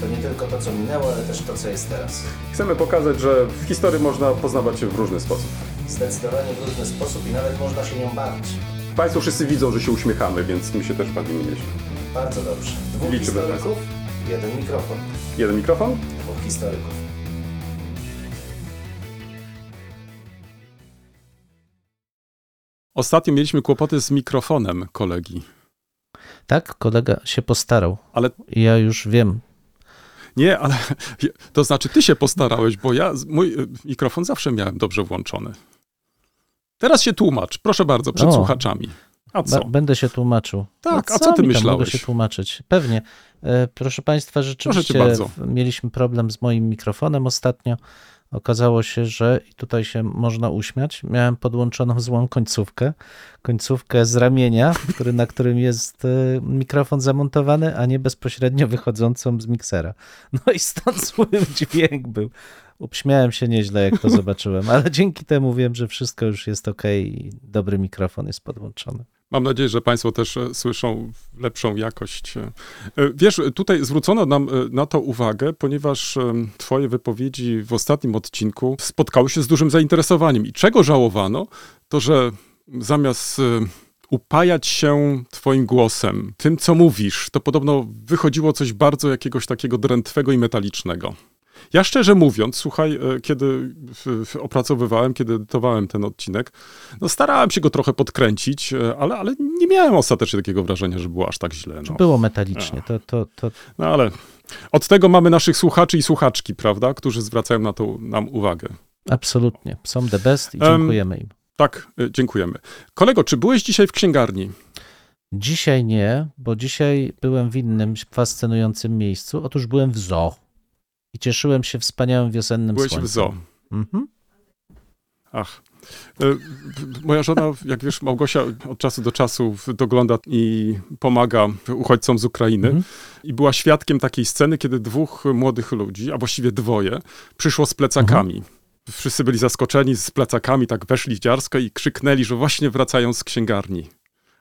To nie tylko to, co minęło, ale też to, co jest teraz. Chcemy pokazać, że w historii można poznawać się w różny sposób. Zdecydowanie w różny sposób i nawet można się nią bawić. Państwo wszyscy widzą, że się uśmiechamy, więc my się też bawimy nieźle. Bardzo dobrze. Dwóch Liczymy historyków, jeden mikrofon. Jeden mikrofon? Dwóch historyków. Ostatnio mieliśmy kłopoty z mikrofonem kolegi. Tak, kolega się postarał. Ale Ja już wiem. Nie, ale to znaczy ty się postarałeś, bo ja mój y, mikrofon zawsze miałem dobrze włączony. Teraz się tłumacz, proszę bardzo, przed O. słuchaczami. A co? Będę się tłumaczył. Tak, No a co ty myślałeś? Mogę się tłumaczyć. Pewnie. E, proszę Państwa, rzeczywiście w- mieliśmy problem z moim mikrofonem ostatnio. Okazało się, że i tutaj się można uśmiać. Miałem podłączoną złą końcówkę. Końcówkę z ramienia, który, na którym jest e, mikrofon zamontowany, a nie bezpośrednio wychodzącą z miksera. No i stąd zły dźwięk był. Upśmiałem się nieźle, jak to zobaczyłem, ale dzięki temu wiem, że wszystko już jest ok i dobry mikrofon jest podłączony. Mam nadzieję, że Państwo też e, słyszą lepszą jakość. E, e, Wiesz, tutaj zwrócono nam na to uwagę, ponieważ Twoje wypowiedzi w ostatnim odcinku spotkały się z dużym zainteresowaniem. I czego żałowano, to że zamiast upajać się Twoim głosem, tym co mówisz, to podobno wychodziło coś bardzo jakiegoś takiego drętwego i metalicznego. Ja szczerze mówiąc, słuchaj, e, kiedy opracowywałem, kiedy edytowałem ten odcinek, no starałem się go trochę podkręcić, e, ale, ale nie miałem ostatecznie takiego wrażenia, że było aż tak źle. No, Było metalicznie, to, to, to no ale od tego mamy naszych słuchaczy i słuchaczki, prawda, którzy zwracają na to nam uwagę. absolutnie. Są the best i Em, dziękujemy im. Tak, e, dziękujemy. Kolego, czy byłeś dzisiaj w księgarni? Dzisiaj nie, bo dzisiaj byłem w innym fascynującym miejscu. Otóż byłem w zoo i cieszyłem się wspaniałym wiosennym Byłeś słońcem. w zoo. Mhm. Ach. E, Moja żona, jak wiesz, Małgosia od czasu do czasu dogląda i pomaga uchodźcom z Ukrainy. Mhm. I była świadkiem takiej sceny, kiedy dwóch młodych ludzi, a właściwie dwoje, przyszło z plecakami. Mhm. Wszyscy byli zaskoczeni z plecakami, tak weszli dziarsko i krzyknęli, że właśnie wracają z księgarni.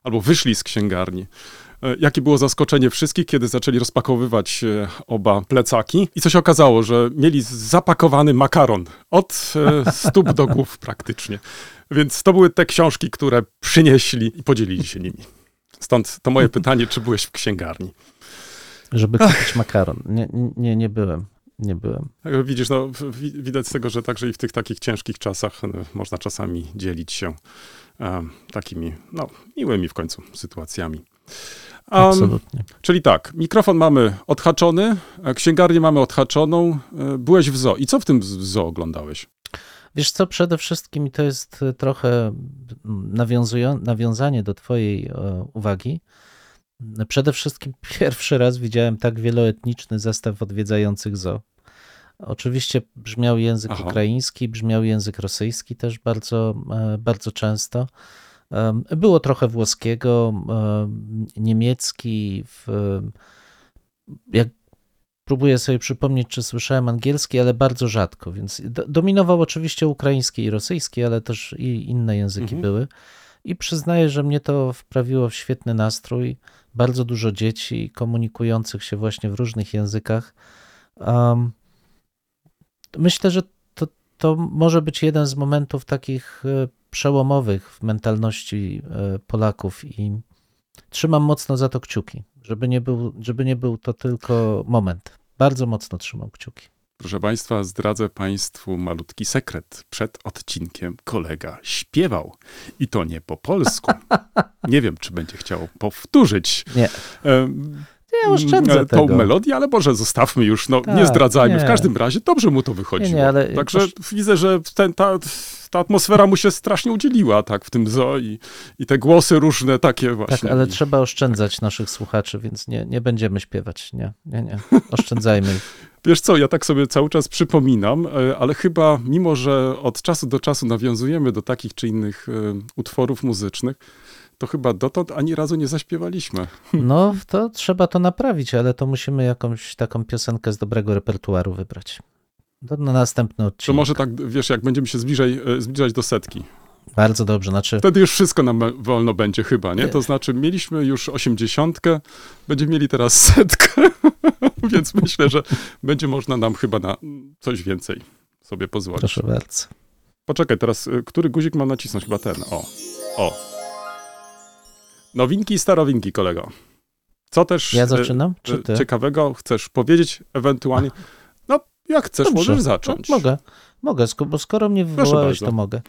Albo wyszli z księgarni. E, Jakie było zaskoczenie wszystkich, kiedy zaczęli rozpakowywać e, oba plecaki. I co się okazało, że mieli zapakowany makaron od e, stóp do głów praktycznie. Więc to były te książki, które przynieśli i podzielili się nimi. Stąd to moje pytanie, czy byłeś w księgarni? Żeby kupić makaron. Nie, nie, nie byłem. Nie byłem. Jak Widzisz, no, wi- widać z tego, że także i w tych takich ciężkich czasach można czasami dzielić się em, takimi, no, miłymi w końcu sytuacjami. Em, Absolutnie. czyli tak, mikrofon mamy odhaczony, a księgarnię mamy odhaczoną. e, Byłeś w zoo. I co w tym zoo oglądałeś? Wiesz co, przede wszystkim i to jest e, trochę mm, nawiązanie do twojej e, uwagi. Przede wszystkim pierwszy raz widziałem tak wieloetniczny zestaw odwiedzających zoo. Oczywiście brzmiał język Aha. ukraiński, brzmiał język rosyjski też bardzo, e, bardzo często. Było trochę włoskiego, em, niemiecki, jak próbuję sobie przypomnieć, czy słyszałem angielski, ale bardzo rzadko, więc do, dominował oczywiście ukraiński i rosyjski, ale też i inne języki Mhm. były. I przyznaję, że mnie to wprawiło w świetny nastrój. Bardzo dużo dzieci komunikujących się właśnie w różnych językach. Um, myślę, że to, to może być jeden z momentów takich e, przełomowych w mentalności e, Polaków i trzymam mocno za to kciuki, żeby nie był, żeby nie był to tylko moment. Bardzo mocno trzymam kciuki. Proszę Państwa, zdradzę Państwu malutki sekret. Przed odcinkiem kolega śpiewał. I to nie po polsku. Nie wiem, czy będzie chciał powtórzyć. Nie. Ja oszczędzę e, tą tego. melodię, ale może zostawmy już, no nie Tak, zdradzajmy. W nie. każdym razie dobrze mu to wychodziło. Nie, nie, Także widzę, że ten, ta, ta atmosfera mu się strasznie udzieliła tak w tym zoo i, i te głosy różne takie Tak, właśnie. ale I- trzeba oszczędzać naszych słuchaczy, więc nie, nie będziemy śpiewać. Nie, nie, nie. Oszczędzajmy ich. Wiesz co, ja tak sobie cały czas przypominam, e, ale chyba mimo, że od czasu do czasu nawiązujemy do takich czy innych e, utworów muzycznych, to chyba dotąd ani razu nie zaśpiewaliśmy. No, to trzeba to naprawić, ale to musimy jakąś taką piosenkę z dobrego repertuaru wybrać. To na następny To odcinek. może tak, wiesz, jak będziemy się zbliżaj, e, zbliżać do setki. Bardzo dobrze, znaczy Wtedy już wszystko nam e, wolno będzie chyba, nie? Nie. To znaczy mieliśmy już osiemdziesiątkę, będziemy mieli teraz setkę, więc myślę, że będzie można nam chyba na coś więcej sobie pozwolić. proszę bardzo. Poczekaj, teraz y, który guzik mam nacisnąć? Chyba ten. O. O. Nowinki i starowinki, kolego. Co też Ja y, zaczynam, czy ty? ciekawego chcesz powiedzieć ewentualnie? No, jak chcesz, Dobrze. możesz zacząć. No, mogę, mogę, bo skoro mnie wywołałeś, to mogę.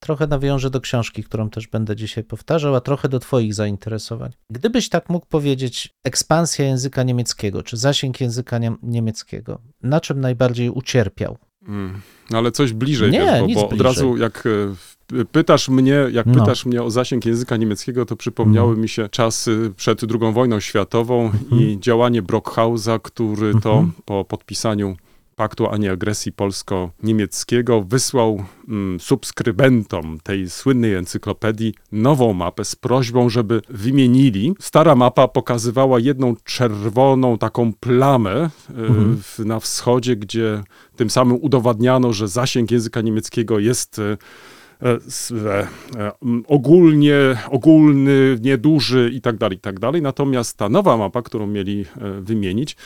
Trochę nawiążę do książki, którą też będę dzisiaj powtarzał, a trochę do Twoich zainteresowań. Gdybyś tak mógł powiedzieć, ekspansja języka niemieckiego, czy zasięg języka nie- niemieckiego, na czym najbardziej ucierpiał? Mm, ale coś bliżej, Nie, wiesz, bo, bo od bliżej. razu jak y, pytasz mnie, jak No. pytasz mnie o zasięg języka niemieckiego, to przypomniały No. mi się czasy przed II wojną światową i działanie Brockhausa, który to Mhm. po podpisaniu paktu ani agresji polsko-niemieckiego wysłał mm, subskrybentom tej słynnej encyklopedii nową mapę z prośbą, żeby wymienili. Stara mapa pokazywała jedną czerwoną taką plamę y, Mhm. w, na wschodzie, gdzie tym samym udowadniano, że zasięg języka niemieckiego jest m, ogólnie, ogólny, nieduży i tak dalej, i tak dalej. Natomiast ta nowa mapa, którą mieli e, wymienić,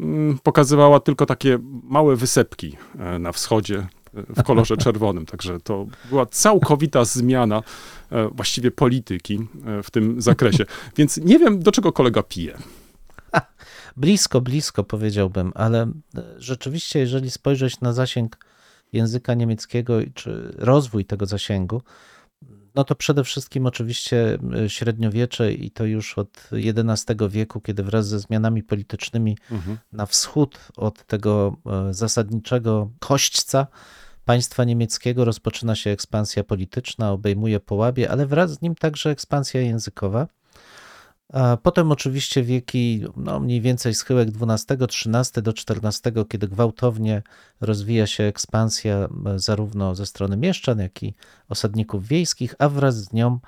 mm, pokazywała tylko takie małe wysepki e, na wschodzie e, w kolorze czerwonym. Także to była całkowita zmiana e, właściwie polityki e, w tym zakresie. Więc nie wiem, do czego kolega pije. Blisko, blisko powiedziałbym, ale e, rzeczywiście, jeżeli spojrzeć na zasięg języka niemieckiego czy rozwój tego zasięgu, no to przede wszystkim oczywiście e, średniowiecze i to już od XI wieku, kiedy wraz ze zmianami politycznymi Mhm. na wschód od tego e, zasadniczego kośćca państwa niemieckiego rozpoczyna się ekspansja polityczna, obejmuje Połabie, ale wraz z nim także ekspansja językowa. Potem oczywiście wieki, no mniej więcej schyłek XII, XIII do XIV, kiedy gwałtownie rozwija się ekspansja zarówno ze strony mieszczan, jak i osadników wiejskich, a wraz z nią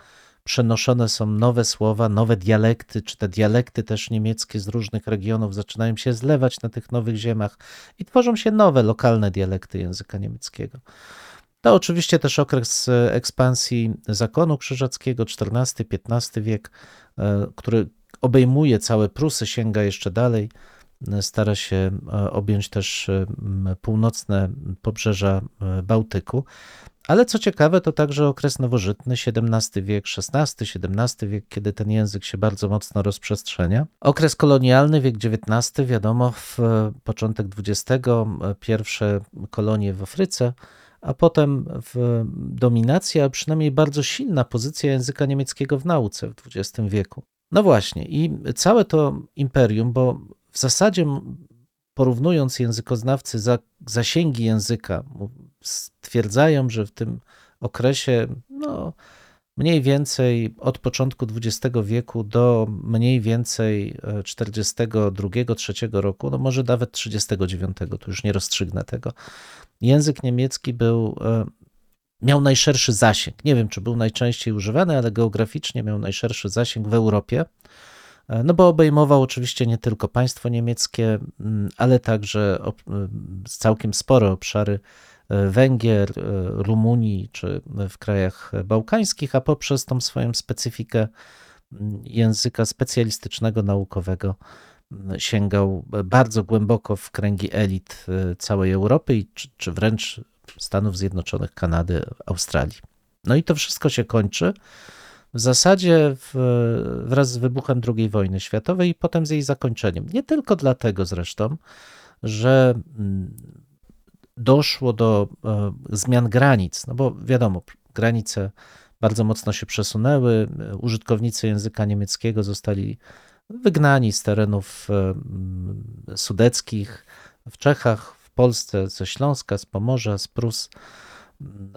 przenoszone są nowe słowa, nowe dialekty, czy te dialekty też niemieckie z różnych regionów zaczynają się zlewać na tych nowych ziemiach i tworzą się nowe, lokalne dialekty języka niemieckiego. To oczywiście też okres e, ekspansji zakonu krzyżackiego, XIV-XV wiek, e, który obejmuje całe Prusy, sięga jeszcze dalej, e, stara się objąć też północne pobrzeża Bałtyku. Ale co ciekawe, to także okres nowożytny, XVII wiek, XVI, XVII wiek, kiedy ten język się bardzo mocno rozprzestrzenia. Okres kolonialny, wiek XIX, wiadomo, w początek XX, pierwsze kolonie w Afryce, a potem w dominacja, a przynajmniej bardzo silna pozycja języka niemieckiego w nauce w XX wieku. No właśnie, i całe to imperium, bo w zasadzie porównując językoznawcy za, zasięgi języka, stwierdzają, że w tym okresie no, mniej więcej od początku XX wieku do mniej więcej e, 42-3 roku, no może nawet 39, tu już nie rozstrzygnę tego. Język niemiecki był, e, miał najszerszy zasięg. Nie wiem, czy był najczęściej używany, ale geograficznie miał najszerszy zasięg w Europie. E, No bo obejmował oczywiście nie tylko państwo niemieckie, mm, ale także całkiem spore obszary e, Węgier, e, Rumunii czy w krajach bałkańskich, a poprzez tą swoją specyfikę mm, języka specjalistycznego, naukowego mm, sięgał bardzo głęboko w kręgi elit e, całej Europy czy, czy wręcz Stanów Zjednoczonych, Kanady, Australii. No i to wszystko się kończy w zasadzie w, wraz z wybuchem II wojny światowej i potem z jej zakończeniem. Nie tylko dlatego zresztą, że mm, doszło do e, zmian granic, no bo wiadomo, granice bardzo mocno się przesunęły, użytkownicy języka niemieckiego zostali wygnani z terenów mm, sudeckich w Czechach, w Polsce, ze Śląska, z Pomorza, z Prus.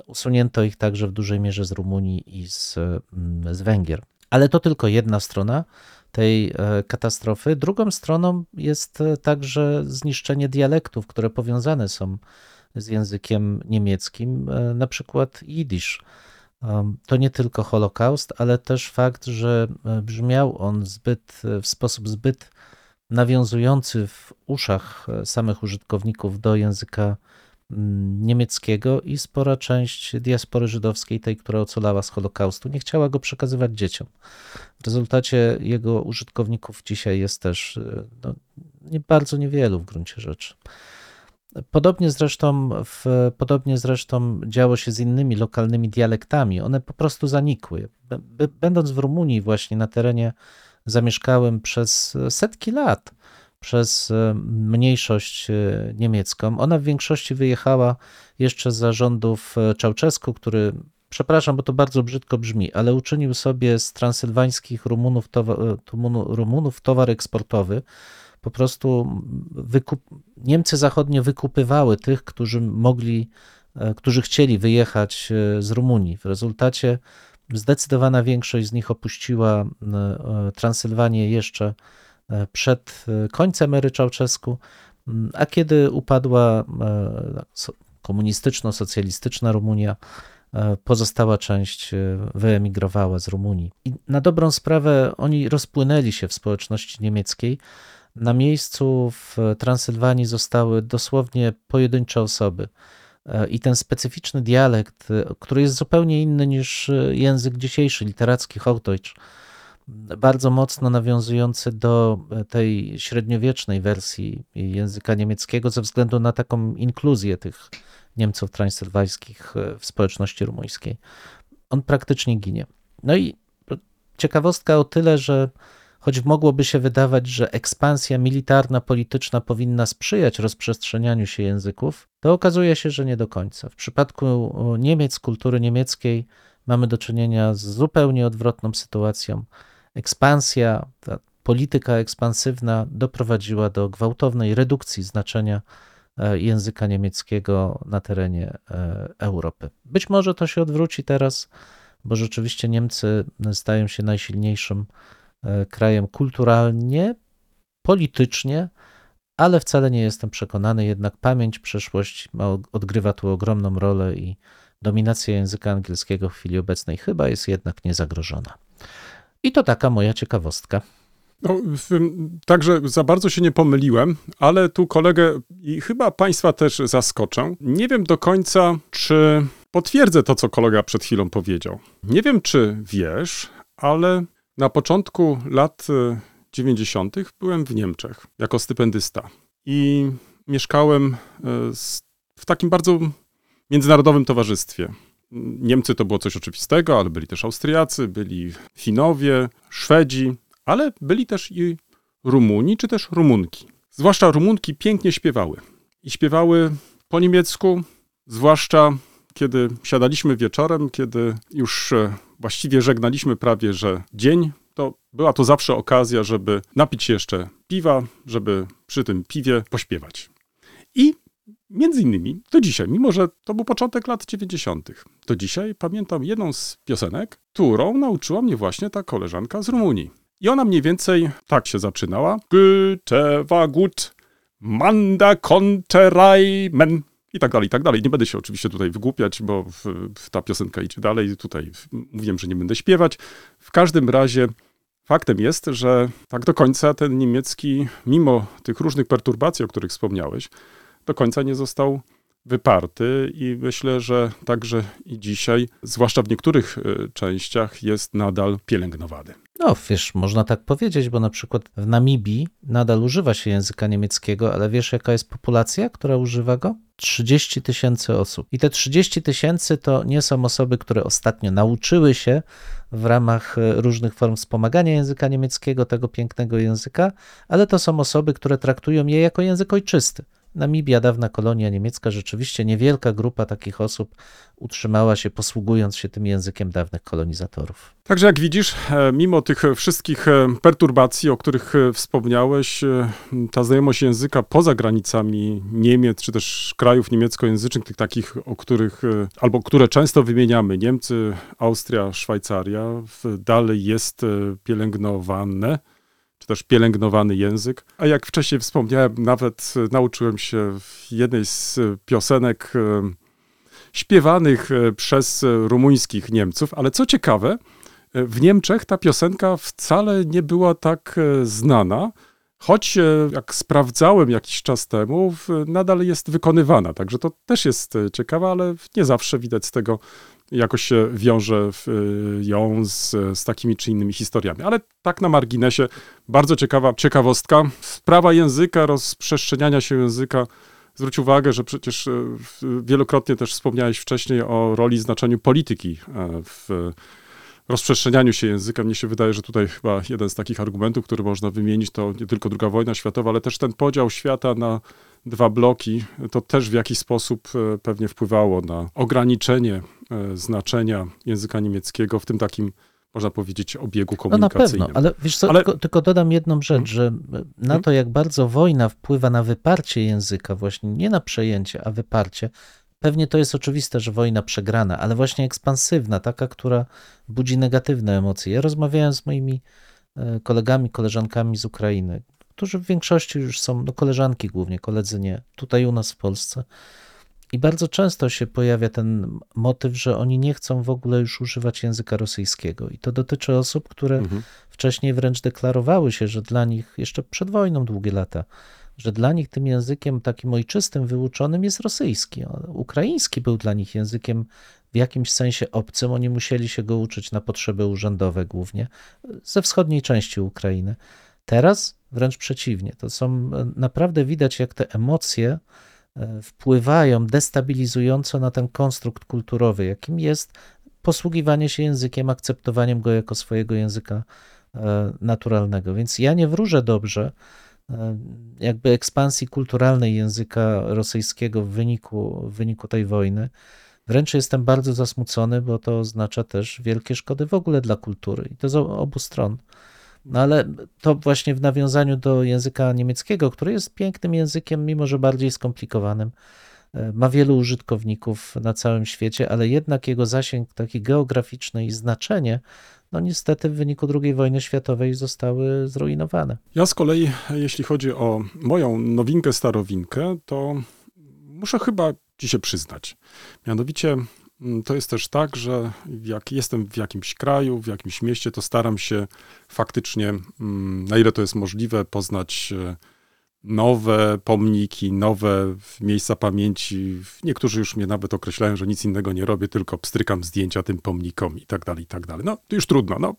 Usunięto ich także w dużej mierze z Rumunii i z, z Węgier. Ale to tylko jedna strona tej e, katastrofy. Drugą stroną jest e, także zniszczenie dialektów, które powiązane są z językiem niemieckim, e, na przykład jidysz. Um, To nie tylko Holokaust, ale też fakt, że e, brzmiał on zbyt, e, w sposób zbyt nawiązujący w uszach e, samych użytkowników do języka niemieckiego i spora część diaspory żydowskiej, tej, która ocalała z Holokaustu, nie chciała go przekazywać dzieciom. W rezultacie jego użytkowników dzisiaj jest też e, no, nie, bardzo niewielu w gruncie rzeczy. Podobnie zresztą, w, podobnie zresztą działo się z innymi lokalnymi dialektami. One po prostu zanikły. Będąc w Rumunii, właśnie na terenie zamieszkałem przez setki lat przez e, mniejszość e, niemiecką. Ona w większości wyjechała jeszcze za rządów e, Czałczesku, który, przepraszam, bo to bardzo brzydko brzmi, ale uczynił sobie z transylwańskich Rumunów, towa, Rumunu- Rumunów towar eksportowy. Po prostu wykup... Niemcy zachodnie wykupywały tych, którzy mogli, e, którzy chcieli wyjechać e, z Rumunii. W rezultacie zdecydowana większość z nich opuściła e, Transylwanię jeszcze przed końcem ery Czałczesku, m, a kiedy upadła so- komunistyczno-socjalistyczna Rumunia, pozostała część wyemigrowała z Rumunii. I na dobrą sprawę oni rozpłynęli się w społeczności niemieckiej. Na miejscu w Transylwanii zostały dosłownie pojedyncze osoby. E, I ten specyficzny dialekt, e, który jest zupełnie inny niż e, język dzisiejszy, literacki Hochdeutsch, bardzo mocno nawiązujący do tej średniowiecznej wersji języka niemieckiego ze względu na taką inkluzję tych Niemców transylwańskich w społeczności rumuńskiej. On praktycznie ginie. No i ciekawostka o tyle, że choć mogłoby się wydawać, że ekspansja militarna, polityczna powinna sprzyjać rozprzestrzenianiu się języków, to okazuje się, że nie do końca. W przypadku Niemiec, kultury niemieckiej, mamy do czynienia z zupełnie odwrotną sytuacją. Ekspansja, ta polityka ekspansywna doprowadziła do gwałtownej redukcji znaczenia e, języka niemieckiego na terenie e, Europy. Być może to się odwróci teraz, bo rzeczywiście Niemcy stają się najsilniejszym krajem kulturalnie, politycznie, ale wcale nie jestem przekonany, jednak pamięć, przeszłość ma, odgrywa tu ogromną rolę i dominacja języka angielskiego w chwili obecnej chyba jest jednak niezagrożona. I to taka moja ciekawostka. No, także za bardzo się nie pomyliłem, ale tu kolegę i chyba Państwa też zaskoczę. Nie wiem do końca, czy potwierdzę to, co kolega przed chwilą powiedział. Nie wiem, czy wiesz, ale na początku lat y, 90. byłem w Niemczech jako stypendysta i mieszkałem y, w takim bardzo międzynarodowym towarzystwie. Niemcy to było coś oczywistego, ale byli też Austriacy, byli Finowie, Szwedzi, ale byli też i Rumuni, czy też Rumunki. Zwłaszcza Rumunki pięknie śpiewały. I śpiewały po niemiecku, zwłaszcza kiedy siadaliśmy wieczorem, kiedy już e, właściwie żegnaliśmy prawie, że dzień, to była to zawsze okazja, żeby napić się jeszcze piwa, żeby przy tym piwie pośpiewać. I między innymi do dzisiaj, mimo że to był początek lat 90., to dzisiaj pamiętam jedną z piosenek, którą nauczyła mnie właśnie ta koleżanka z Rumunii. I ona mniej więcej tak się zaczynała. Goethe war gut, Manda konnte reimen. I tak dalej, i tak dalej. Nie będę się oczywiście tutaj wygłupiać, bo w, w ta piosenka idzie dalej. Tutaj mówiłem, że nie będę śpiewać. W każdym razie faktem jest, że tak do końca ten niemiecki, mimo tych różnych perturbacji, o których wspomniałeś, do końca nie został wyparty i myślę, że także i dzisiaj, zwłaszcza w niektórych y, częściach, jest nadal pielęgnowany. No, wiesz, można tak powiedzieć, bo na przykład w Namibii nadal używa się języka niemieckiego, ale wiesz, jaka jest populacja, która używa go? 30 tysięcy osób. I te 30 tysięcy to nie są osoby, które ostatnio nauczyły się w ramach e, różnych form wspomagania języka niemieckiego, tego pięknego języka, ale to są osoby, które traktują je jako język ojczysty. Namibia, dawna kolonia niemiecka, rzeczywiście niewielka grupa takich osób utrzymała się, posługując się tym językiem dawnych kolonizatorów. Także jak widzisz, e, mimo tych wszystkich e, perturbacji, o których e, wspomniałeś, ta znajomość języka poza granicami Niemiec, czy też krajów niemieckojęzycznych, tych takich, o których, albo które często wymieniamy, Niemcy, Austria, Szwajcaria, dalej jest pielęgnowane czy też pielęgnowany język. A jak wcześniej wspomniałem, nawet nauczyłem się jednej z piosenek śpiewanych przez rumuńskich Niemców, ale co ciekawe, w Niemczech ta piosenka wcale nie była tak e, znana, choć e, jak sprawdzałem jakiś czas temu, nadal jest wykonywana. Także to też jest e, ciekawe, ale nie zawsze widać z tego jakoś się wiąże ją z, z takimi czy innymi historiami. Ale tak na marginesie, bardzo ciekawa ciekawostka. Sprawa języka, rozprzestrzeniania się języka. Zwróć uwagę, że przecież wielokrotnie też wspomniałeś wcześniej o roli, znaczeniu polityki w rozprzestrzenianiu się języka. Mnie się wydaje, że tutaj chyba jeden z takich argumentów, który można wymienić, to nie tylko II wojna światowa, ale też ten podział świata na dwa bloki, to też w jakiś sposób e, pewnie wpływało na ograniczenie e, znaczenia języka niemieckiego w tym takim można powiedzieć, obiegu komunikacyjnym. No na pewno, ale wiesz co, ale... tylko, tylko, dodam jedną rzecz, że na to, jak bardzo wojna wpływa na wyparcie języka, właśnie nie na przejęcie, a wyparcie, Pewnie to jest oczywiste, że wojna przegrana, ale właśnie ekspansywna, taka, która budzi negatywne emocje. Ja rozmawiałem z moimi e, kolegami, koleżankami z Ukrainy, którzy w większości już są, no koleżanki głównie, koledzy nie, tutaj u nas w Polsce. I bardzo często się pojawia ten motyw, że oni nie chcą w ogóle już używać języka rosyjskiego. I to dotyczy osób, które mhm. wcześniej wręcz deklarowały się, że dla nich jeszcze przed wojną długie lata że dla nich tym językiem takim ojczystym, wyuczonym jest rosyjski. Ukraiński był dla nich językiem w jakimś sensie obcym. Oni musieli się go uczyć na potrzeby urzędowe głównie ze wschodniej części Ukrainy. Teraz wręcz przeciwnie. To są naprawdę widać, jak te emocje e, wpływają destabilizująco na ten konstrukt kulturowy, jakim jest posługiwanie się językiem, akceptowaniem go jako swojego języka e, naturalnego. Więc ja nie wróżę dobrze E, jakby ekspansji kulturalnej języka rosyjskiego w wyniku, w wyniku tej wojny. Wręcz jestem bardzo zasmucony, bo to oznacza też wielkie szkody w ogóle dla kultury i to z obu stron. No ale to właśnie w nawiązaniu do języka niemieckiego, który jest pięknym językiem, mimo że bardziej skomplikowanym, e, ma wielu użytkowników na całym świecie, ale jednak jego zasięg taki geograficzny i znaczenie no niestety w wyniku II wojny światowej zostały zrujnowane. Ja z kolei, jeśli chodzi o moją nowinkę, starowinkę, to muszę chyba ci się przyznać. Mianowicie mm, to jest też tak, że jak jestem w jakimś kraju, w jakimś mieście, to staram się faktycznie, mm, na ile to jest możliwe, poznać e, nowe pomniki, nowe miejsca pamięci. Niektórzy już mnie nawet określają, że nic innego nie robię, tylko pstrykam zdjęcia tym pomnikom i tak dalej, i tak dalej. No, to już trudno. No,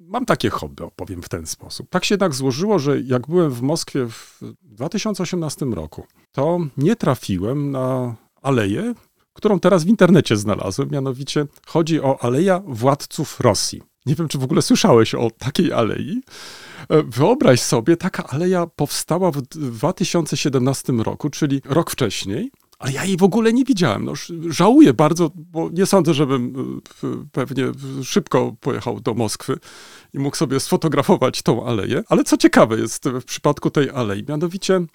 mam takie hobby, opowiem w ten sposób. Tak się jednak złożyło, że jak byłem w Moskwie w 2018 roku, to nie trafiłem na aleję, którą teraz w internecie znalazłem, mianowicie chodzi o Aleja Władców Rosji. Nie wiem, czy w ogóle słyszałeś o takiej alei. E, wyobraź sobie, taka aleja powstała w 2017 roku, czyli rok wcześniej. Ale ja jej w ogóle nie widziałem. No, żałuję bardzo, bo nie sądzę, żebym e, pewnie szybko pojechał do Moskwy i mógł sobie sfotografować tą aleję. Ale co ciekawe jest w przypadku tej alei, mianowicie e,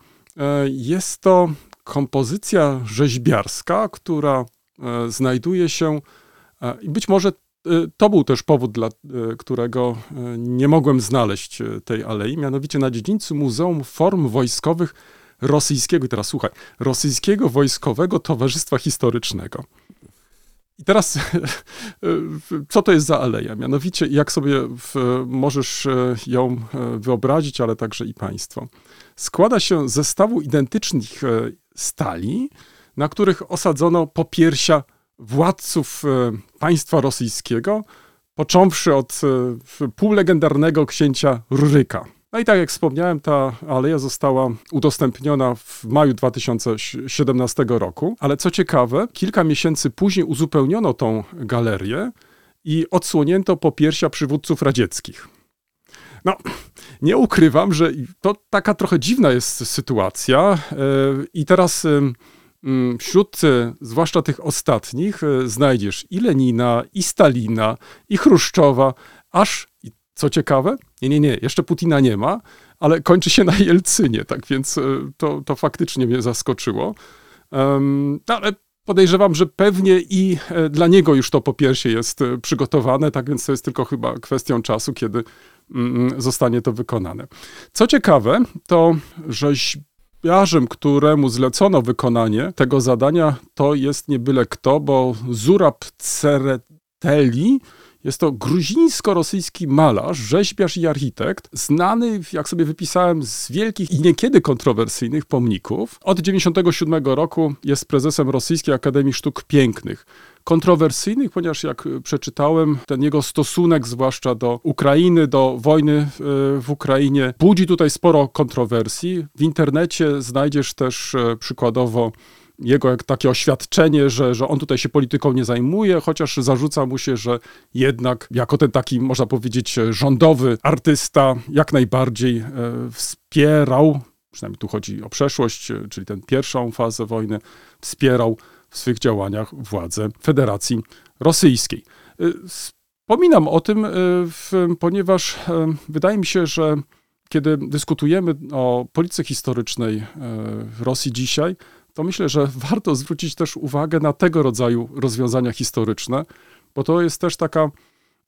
jest to kompozycja rzeźbiarska, która znajduje się i być może to był też powód, dla y, którego y, nie mogłem znaleźć tej alei, mianowicie na dziedzińcu Muzeum Form Wojskowych Rosyjskiego, teraz słuchaj, Rosyjskiego Wojskowego Towarzystwa Historycznego. I teraz, co to jest za aleja? Mianowicie, jak sobie w, możesz ją wyobrazić, ale także i państwo. Składa się ze stawu identycznych stali, na których osadzono popiersia władców e, państwa rosyjskiego, począwszy od e, półlegendarnego księcia Ruryka. No i tak jak wspomniałem, ta aleja została udostępniona w maju 2017 roku, ale co ciekawe, kilka miesięcy później uzupełniono tą galerię i odsłonięto popiersia przywódców radzieckich. No, nie ukrywam, że to taka trochę dziwna jest sytuacja. e, I teraz wśród e, zwłaszcza tych ostatnich e, znajdziesz i Lenina, i Stalina, i Chruszczowa, aż, co ciekawe, nie, nie, nie, jeszcze Putina nie ma, ale kończy się na Jelcynie, tak więc e, to, to faktycznie mnie zaskoczyło. No, ale podejrzewam, że pewnie i dla niego już to po piersie jest przygotowane, tak więc to jest tylko chyba kwestią czasu, kiedy mm, zostanie to wykonane. Co ciekawe, to rzeźbiarzem, któremu zlecono wykonanie tego zadania, to jest nie byle kto, bo Zurab Cereteli jest to gruzińsko-rosyjski malarz, rzeźbiarz i architekt, znany, jak sobie wypisałem, z wielkich i niekiedy kontrowersyjnych pomników. Od 1997 roku jest prezesem Rosyjskiej Akademii Sztuk Pięknych. Kontrowersyjnych, ponieważ jak przeczytałem, ten jego stosunek, zwłaszcza do Ukrainy, do wojny e, w Ukrainie, budzi tutaj sporo kontrowersji. W internecie znajdziesz też e, przykładowo jego jak takie oświadczenie, że, że on tutaj się polityką nie zajmuje, chociaż zarzuca mu się, że jednak jako ten taki, można powiedzieć, rządowy artysta jak najbardziej e, wspierał, przynajmniej tu chodzi o przeszłość, e, czyli tę pierwszą fazę wojny, wspierał w swych działaniach władze Federacji Rosyjskiej. E, Wspominam o tym, w, ponieważ e, wydaje mi się, że kiedy dyskutujemy o polityce historycznej Rosji dzisiaj, to myślę, że warto zwrócić też uwagę na tego rodzaju rozwiązania historyczne, bo to jest też taka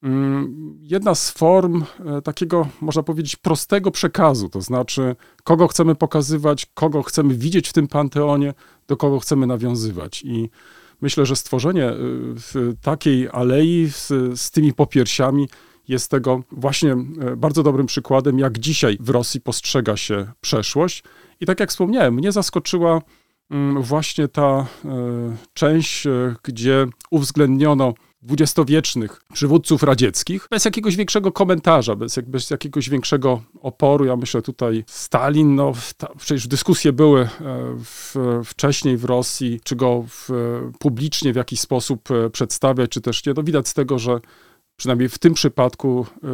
mm, jedna z form takiego, można powiedzieć, prostego przekazu, to znaczy kogo chcemy pokazywać, kogo chcemy widzieć w tym panteonie, do kogo chcemy nawiązywać. I myślę, że stworzenie y, takiej alei z, z tymi popiersiami jest tego właśnie e, bardzo dobrym przykładem, jak dzisiaj w Rosji postrzega się przeszłość. I tak jak wspomniałem, mnie zaskoczyła mm, właśnie ta e, część, gdzie uwzględniono dwudziestowiecznych przywódców radzieckich, bez jakiegoś większego komentarza, bez, bez jakiegoś większego oporu. Ja myślę tutaj Stalin, no ta, przecież dyskusje były e, w, wcześniej w Rosji, czy go w, publicznie w jakiś sposób e, przedstawiać, czy też nie. No widać z tego, że przynajmniej w tym przypadku e,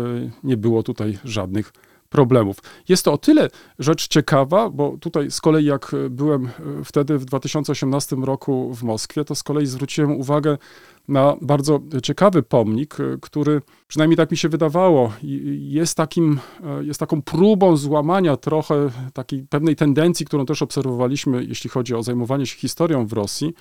nie było tutaj żadnych problemów. Jest to o tyle rzecz ciekawa, bo tutaj z kolei jak byłem wtedy w 2018 roku w Moskwie, to z kolei zwróciłem uwagę na bardzo ciekawy pomnik, który przynajmniej tak mi się wydawało, jest, takim, jest taką próbą złamania trochę takiej pewnej tendencji, którą też obserwowaliśmy, jeśli chodzi o zajmowanie się historią w Rosji,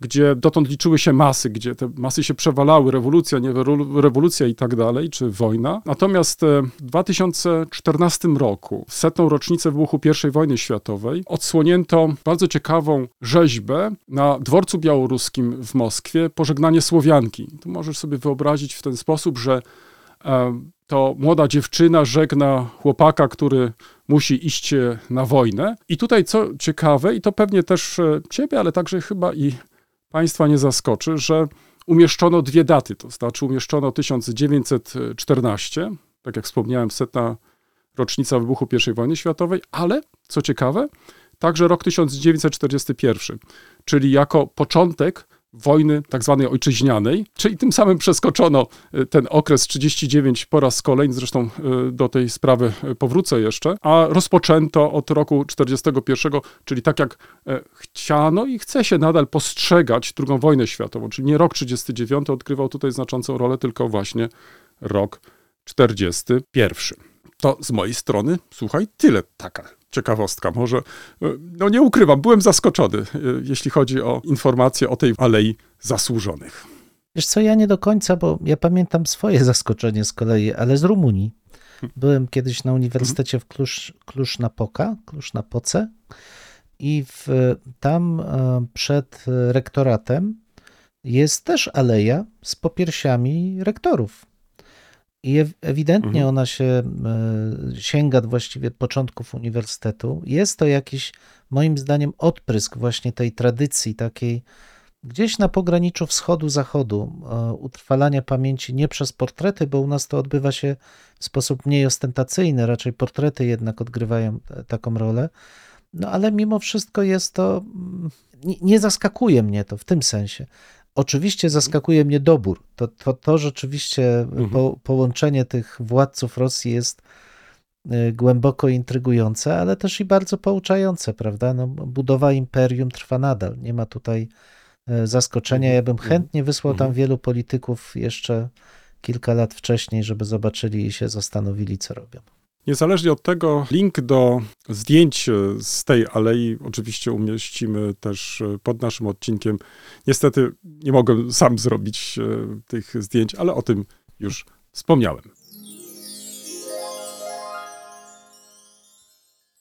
gdzie dotąd liczyły się masy, gdzie te masy się przewalały, rewolucja, nie rewolucja i tak dalej, czy wojna. Natomiast w 2014 roku, w setną rocznicę wybuchu I wojny światowej, odsłonięto bardzo ciekawą rzeźbę na dworcu białoruskim w Moskwie, pożegnanie Słowianki. Tu możesz sobie wyobrazić w ten sposób, że to młoda dziewczyna żegna chłopaka, który musi iść na wojnę. I tutaj co ciekawe, i to pewnie też ciebie, ale także chyba i Państwa nie zaskoczy, że umieszczono dwie daty, to znaczy umieszczono 1914, tak jak wspomniałem, setna rocznica wybuchu I wojny światowej, ale co ciekawe, także rok 1941, czyli jako początek wojny tak zwanej ojczyźnianej, czyli tym samym przeskoczono ten okres 39 po raz kolejny, zresztą do tej sprawy powrócę jeszcze, a rozpoczęto od roku 41, czyli tak jak chciano i chce się nadal postrzegać II wojnę światową, czyli nie rok 39 odgrywał tutaj znaczącą rolę, tylko właśnie rok 41. To z mojej strony, słuchaj, tyle taka ciekawostka. Może, no nie ukrywam, byłem zaskoczony, jeśli chodzi o informacje o tej Alei Zasłużonych. Wiesz co, ja nie do końca, bo ja pamiętam swoje zaskoczenie z kolei, ale z Rumunii. Byłem kiedyś na Uniwersytecie w Klusz, Klusz na Poka, Klusz na Poce i w, tam przed rektoratem jest też aleja z popiersiami rektorów. I ewidentnie mhm. ona się sięga właściwie początków uniwersytetu. Jest to jakiś, moim zdaniem, odprysk właśnie tej tradycji takiej gdzieś na pograniczu wschodu-zachodu, utrwalania pamięci nie przez portrety, bo u nas to odbywa się w sposób mniej ostentacyjny, raczej portrety jednak odgrywają taką rolę. No ale mimo wszystko jest to, nie zaskakuje mnie to w tym sensie, Oczywiście zaskakuje mnie dobór. To, to, to rzeczywiście Mhm. po, połączenie tych władców Rosji jest y, głęboko intrygujące, ale też i bardzo pouczające, prawda? No, budowa imperium trwa nadal. Nie ma tutaj e, zaskoczenia. Ja bym Mhm. chętnie wysłał tam Mhm. wielu polityków jeszcze kilka lat wcześniej, żeby zobaczyli i się zastanowili, co robią. Niezależnie od tego, link do zdjęć z tej alei oczywiście umieścimy też e, pod naszym odcinkiem. Niestety nie mogę sam zrobić e, tych zdjęć, ale o tym już wspomniałem.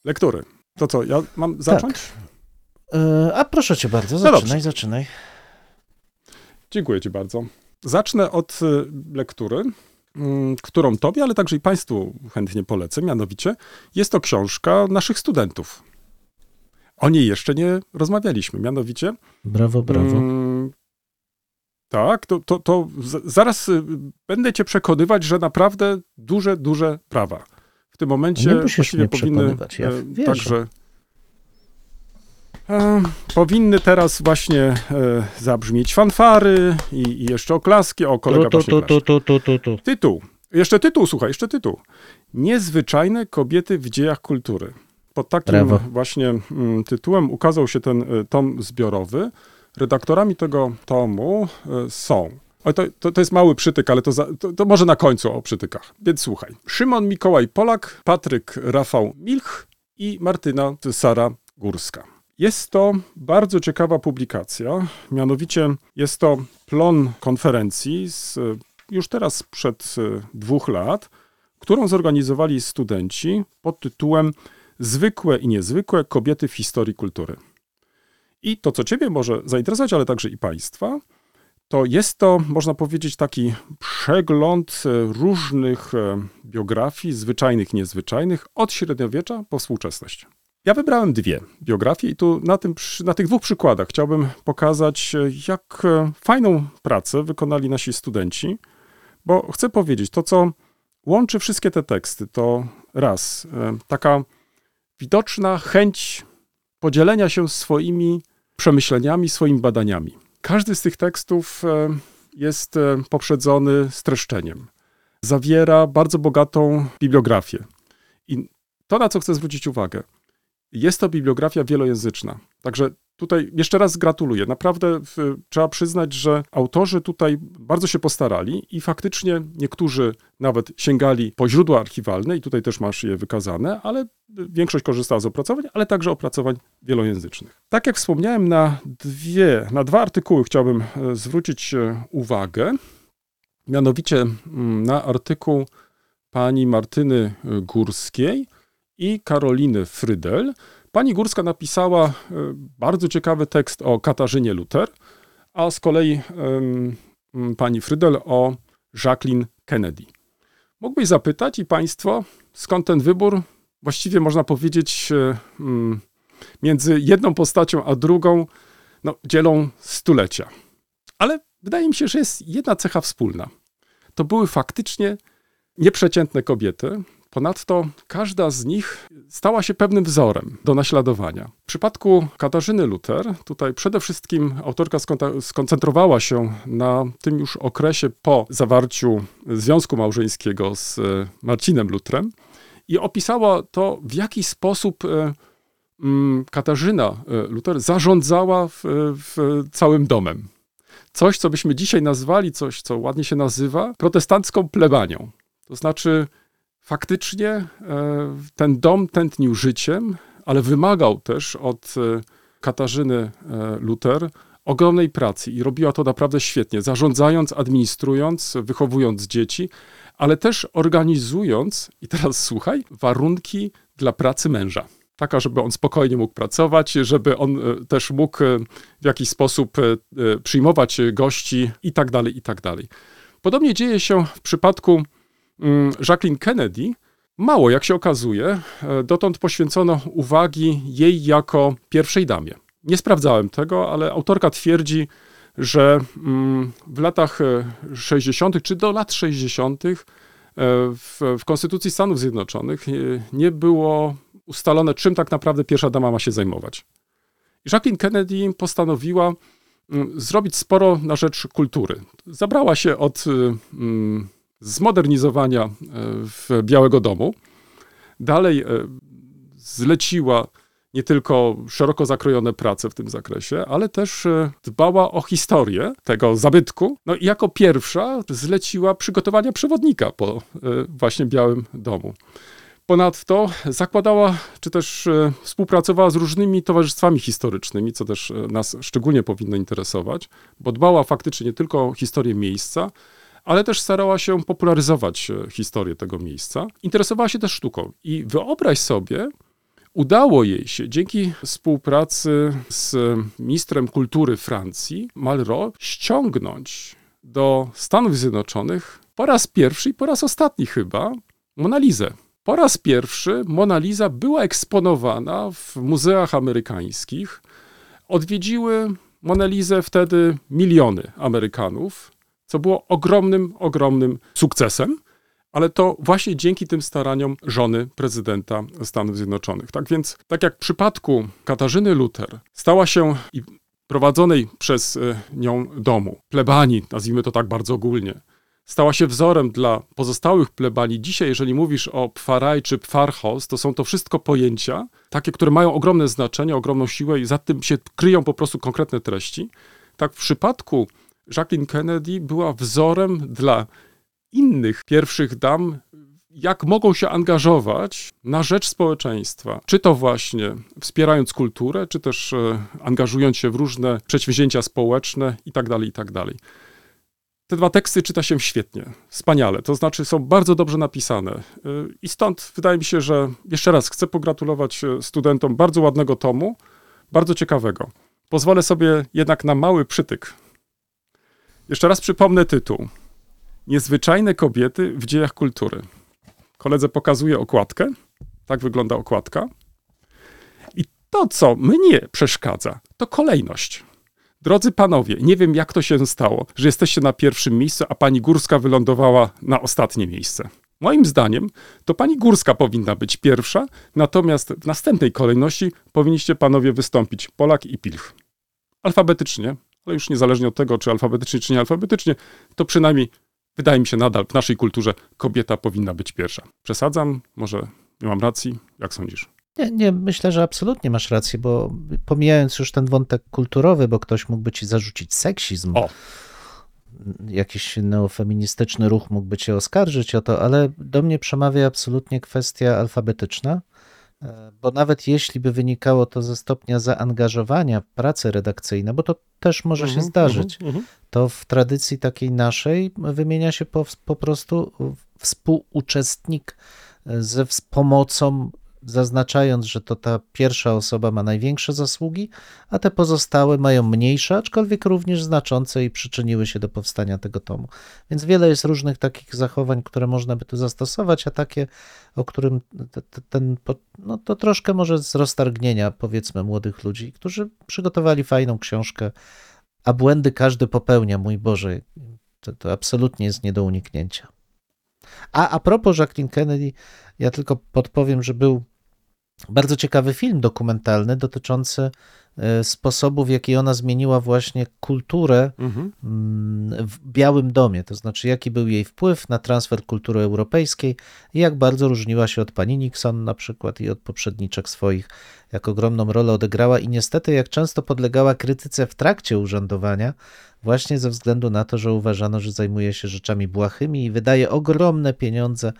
Lektury. To co, ja mam zacząć? E, A proszę cię bardzo, No zaczynaj, dobrze. zaczynaj. Dziękuję Ci bardzo. Zacznę od lektury, którą Tobie, ale także i Państwu chętnie polecę. Mianowicie jest to książka naszych studentów. O niej jeszcze nie rozmawialiśmy. Mianowicie. Brawo, brawo. mm, tak, to, to, to zaraz y, będę Cię przekonywać, że naprawdę duże, duże prawa. W tym momencie Nie musisz mnie powinny przekonywać, ja e, wierzę. także e, powinny teraz właśnie e, zabrzmieć fanfary i, i jeszcze oklaski. O, kolega Tu, tu, tu, tu, tu, tu, tu. Tytuł. Jeszcze tytuł, słuchaj, jeszcze tytuł. Niezwyczajne kobiety w dziejach kultury. Pod takim Brawo. właśnie mm, tytułem ukazał się ten y, tom zbiorowy. Redaktorami tego tomu y, są. O, to, to, to jest mały przytyk, ale to, za, to, to może na końcu o przytykach. Więc słuchaj. Szymon Mikołaj Polak, Patryk Rafał Milch i Martyna Sara Górska. Jest to bardzo ciekawa publikacja. Mianowicie jest to plon konferencji z y, już teraz sprzed y, dwóch lat, którą zorganizowali studenci pod tytułem Zwykłe i niezwykłe kobiety w historii kultury. I to, co Ciebie może zainteresować, ale także i Państwa, to jest to, można powiedzieć, taki przegląd e, różnych e, biografii, zwyczajnych, niezwyczajnych, od średniowiecza po współczesność. Ja wybrałem dwie biografie i tu na, tym, na tych dwóch przykładach chciałbym pokazać, e, jak e, fajną pracę wykonali nasi studenci, bo chcę powiedzieć, to co łączy wszystkie te teksty, to raz, e, taka widoczna chęć podzielenia się swoimi przemyśleniami, swoimi badaniami. Każdy z tych tekstów jest poprzedzony streszczeniem. Zawiera bardzo bogatą bibliografię. I to, na co chcę zwrócić uwagę, jest to bibliografia wielojęzyczna. Także tutaj jeszcze raz gratuluję. Naprawdę w, trzeba przyznać, że autorzy tutaj bardzo się postarali i faktycznie niektórzy nawet sięgali po źródła archiwalne i tutaj też masz je wykazane, ale większość korzystała z opracowań, ale także opracowań wielojęzycznych. Tak jak wspomniałem, na dwie, na dwa artykuły chciałbym e, zwrócić e, uwagę. Mianowicie mm, na artykuł pani Martyny e, Górskiej i Karoliny Frydel. Pani Górska napisała e, bardzo ciekawy tekst o Katarzynie Luther, a z kolei pani Frydel o Jacqueline Kennedy. Mógłbyś zapytać i państwo, skąd ten wybór? Właściwie można powiedzieć, e, między jedną postacią a drugą no, dzielą stulecia. Ale wydaje mi się, że jest jedna cecha wspólna. To były faktycznie nieprzeciętne kobiety. Ponadto każda z nich stała się pewnym wzorem do naśladowania. W przypadku Katarzyny Luther, tutaj przede wszystkim autorka skoncentrowała się na tym już okresie po zawarciu związku małżeńskiego z e, Marcinem Lutrem i opisała to, w jaki sposób e, mm, Katarzyna e, Luther zarządzała w, w całym domem. Coś, co byśmy dzisiaj nazwali, coś, co ładnie się nazywa, protestancką plebanią. To znaczy, faktycznie e, ten dom tętnił życiem, ale wymagał też od e, Katarzyny e, Luther ogromnej pracy i robiła to naprawdę świetnie, zarządzając, administrując, wychowując dzieci, ale też organizując, i teraz słuchaj, warunki dla pracy męża. Taka, żeby on spokojnie mógł pracować, żeby on też mógł w jakiś sposób przyjmować gości i tak dalej, i tak dalej. Podobnie dzieje się w przypadku Jacqueline Kennedy. Mało, jak się okazuje, e, dotąd poświęcono uwagi jej jako pierwszej damie. Nie sprawdzałem tego, ale autorka twierdzi, że mm, w latach e, 60. czy do lat 60. e, w, w Konstytucji Stanów Zjednoczonych e, nie było ustalone, czym tak naprawdę pierwsza dama ma się zajmować. Jacqueline Kennedy postanowiła mm, zrobić sporo na rzecz kultury. Zabrała się od mm, zmodernizowania y, w Białego Domu. Dalej y, zleciła nie tylko szeroko zakrojone prace w tym zakresie, ale też e, dbała o historię tego zabytku. No i jako pierwsza zleciła przygotowania przewodnika po e, właśnie Białym Domu. Ponadto zakładała, czy też e, współpracowała z różnymi towarzystwami historycznymi, co też nas szczególnie powinno interesować, bo dbała faktycznie nie tylko o historię miejsca, ale też starała się popularyzować historię tego miejsca. Interesowała się też sztuką. I wyobraź sobie, Udało jej się dzięki współpracy z ministrem kultury Francji, Malraux, ściągnąć do Stanów Zjednoczonych po raz pierwszy i po raz ostatni chyba Monalizę. Po raz pierwszy Mona Lisa była eksponowana w muzeach amerykańskich. Odwiedziły Monalizę wtedy miliony Amerykanów, co było ogromnym, ogromnym sukcesem ale to właśnie dzięki tym staraniom żony prezydenta Stanów Zjednoczonych. Tak więc, tak jak w przypadku Katarzyny Luther stała się i prowadzonej przez e, nią domu, plebanii, nazwijmy to tak bardzo ogólnie, stała się wzorem dla pozostałych plebanii. Dzisiaj, jeżeli mówisz o pfaraj czy pfarhaus, to są to wszystko pojęcia, takie, które mają ogromne znaczenie, ogromną siłę i za tym się kryją po prostu konkretne treści. Tak w przypadku Jacqueline Kennedy była wzorem dla innych pierwszych dam, jak mogą się angażować na rzecz społeczeństwa. Czy to właśnie wspierając kulturę, czy też e, angażując się w różne przedsięwzięcia społeczne itd., tak itd. Tak Te dwa teksty czyta się świetnie, wspaniale, to znaczy są bardzo dobrze napisane. E, I stąd wydaje mi się, że jeszcze raz chcę pogratulować e, studentom bardzo ładnego tomu, bardzo ciekawego. Pozwolę sobie jednak na mały przytyk. Jeszcze raz przypomnę tytuł. Niezwyczajne kobiety w dziejach kultury. Koledze pokazuje okładkę. Tak wygląda okładka. I to, co mnie przeszkadza, to kolejność. Drodzy panowie, nie wiem jak to się stało, że jesteście na pierwszym miejscu, a pani Górska wylądowała na ostatnie miejsce. Moim zdaniem to pani Górska powinna być pierwsza, natomiast w następnej kolejności powinniście panowie wystąpić Polak i Pilch. Alfabetycznie, ale już niezależnie od tego, czy alfabetycznie, czy nie alfabetycznie, to przynajmniej Wydaje mi się nadal w naszej kulturze kobieta powinna być pierwsza. Przesadzam? Może nie mam racji? Jak sądzisz? Nie, nie, myślę, że absolutnie masz rację, bo pomijając już ten wątek kulturowy, bo ktoś mógłby ci zarzucić seksizm, o. jakiś neofeministyczny ruch mógłby cię oskarżyć o to, ale do mnie przemawia absolutnie kwestia alfabetyczna, bo nawet jeśli by wynikało to ze stopnia zaangażowania w pracę redakcyjne, bo to też może się mhm, zdarzyć, mhm, mhm. to w tradycji takiej naszej wymienia się po, po prostu współuczestnik ze pomocą zaznaczając, że to ta pierwsza osoba ma największe zasługi, a te pozostałe mają mniejsze, aczkolwiek również znaczące i przyczyniły się do powstania tego tomu. Więc wiele jest różnych takich zachowań, które można by tu zastosować, a takie, o którym ten, no to troszkę może z roztargnienia, powiedzmy, młodych ludzi, którzy przygotowali fajną książkę, a błędy każdy popełnia, mój Boże, to, to absolutnie jest nie do uniknięcia. A a propos Jacqueline Kennedy, ja tylko podpowiem, że był bardzo ciekawy film dokumentalny dotyczący e, sposobu, w jaki ona zmieniła właśnie kulturę mhm. Mm, w Białym Domie, to znaczy jaki był jej wpływ na transfer kultury europejskiej i jak bardzo różniła się od pani Nixon na przykład i od poprzedniczek swoich, jak ogromną rolę odegrała i niestety jak często podlegała krytyce w trakcie urzędowania, właśnie ze względu na to, że uważano, że zajmuje się rzeczami błahymi i wydaje ogromne pieniądze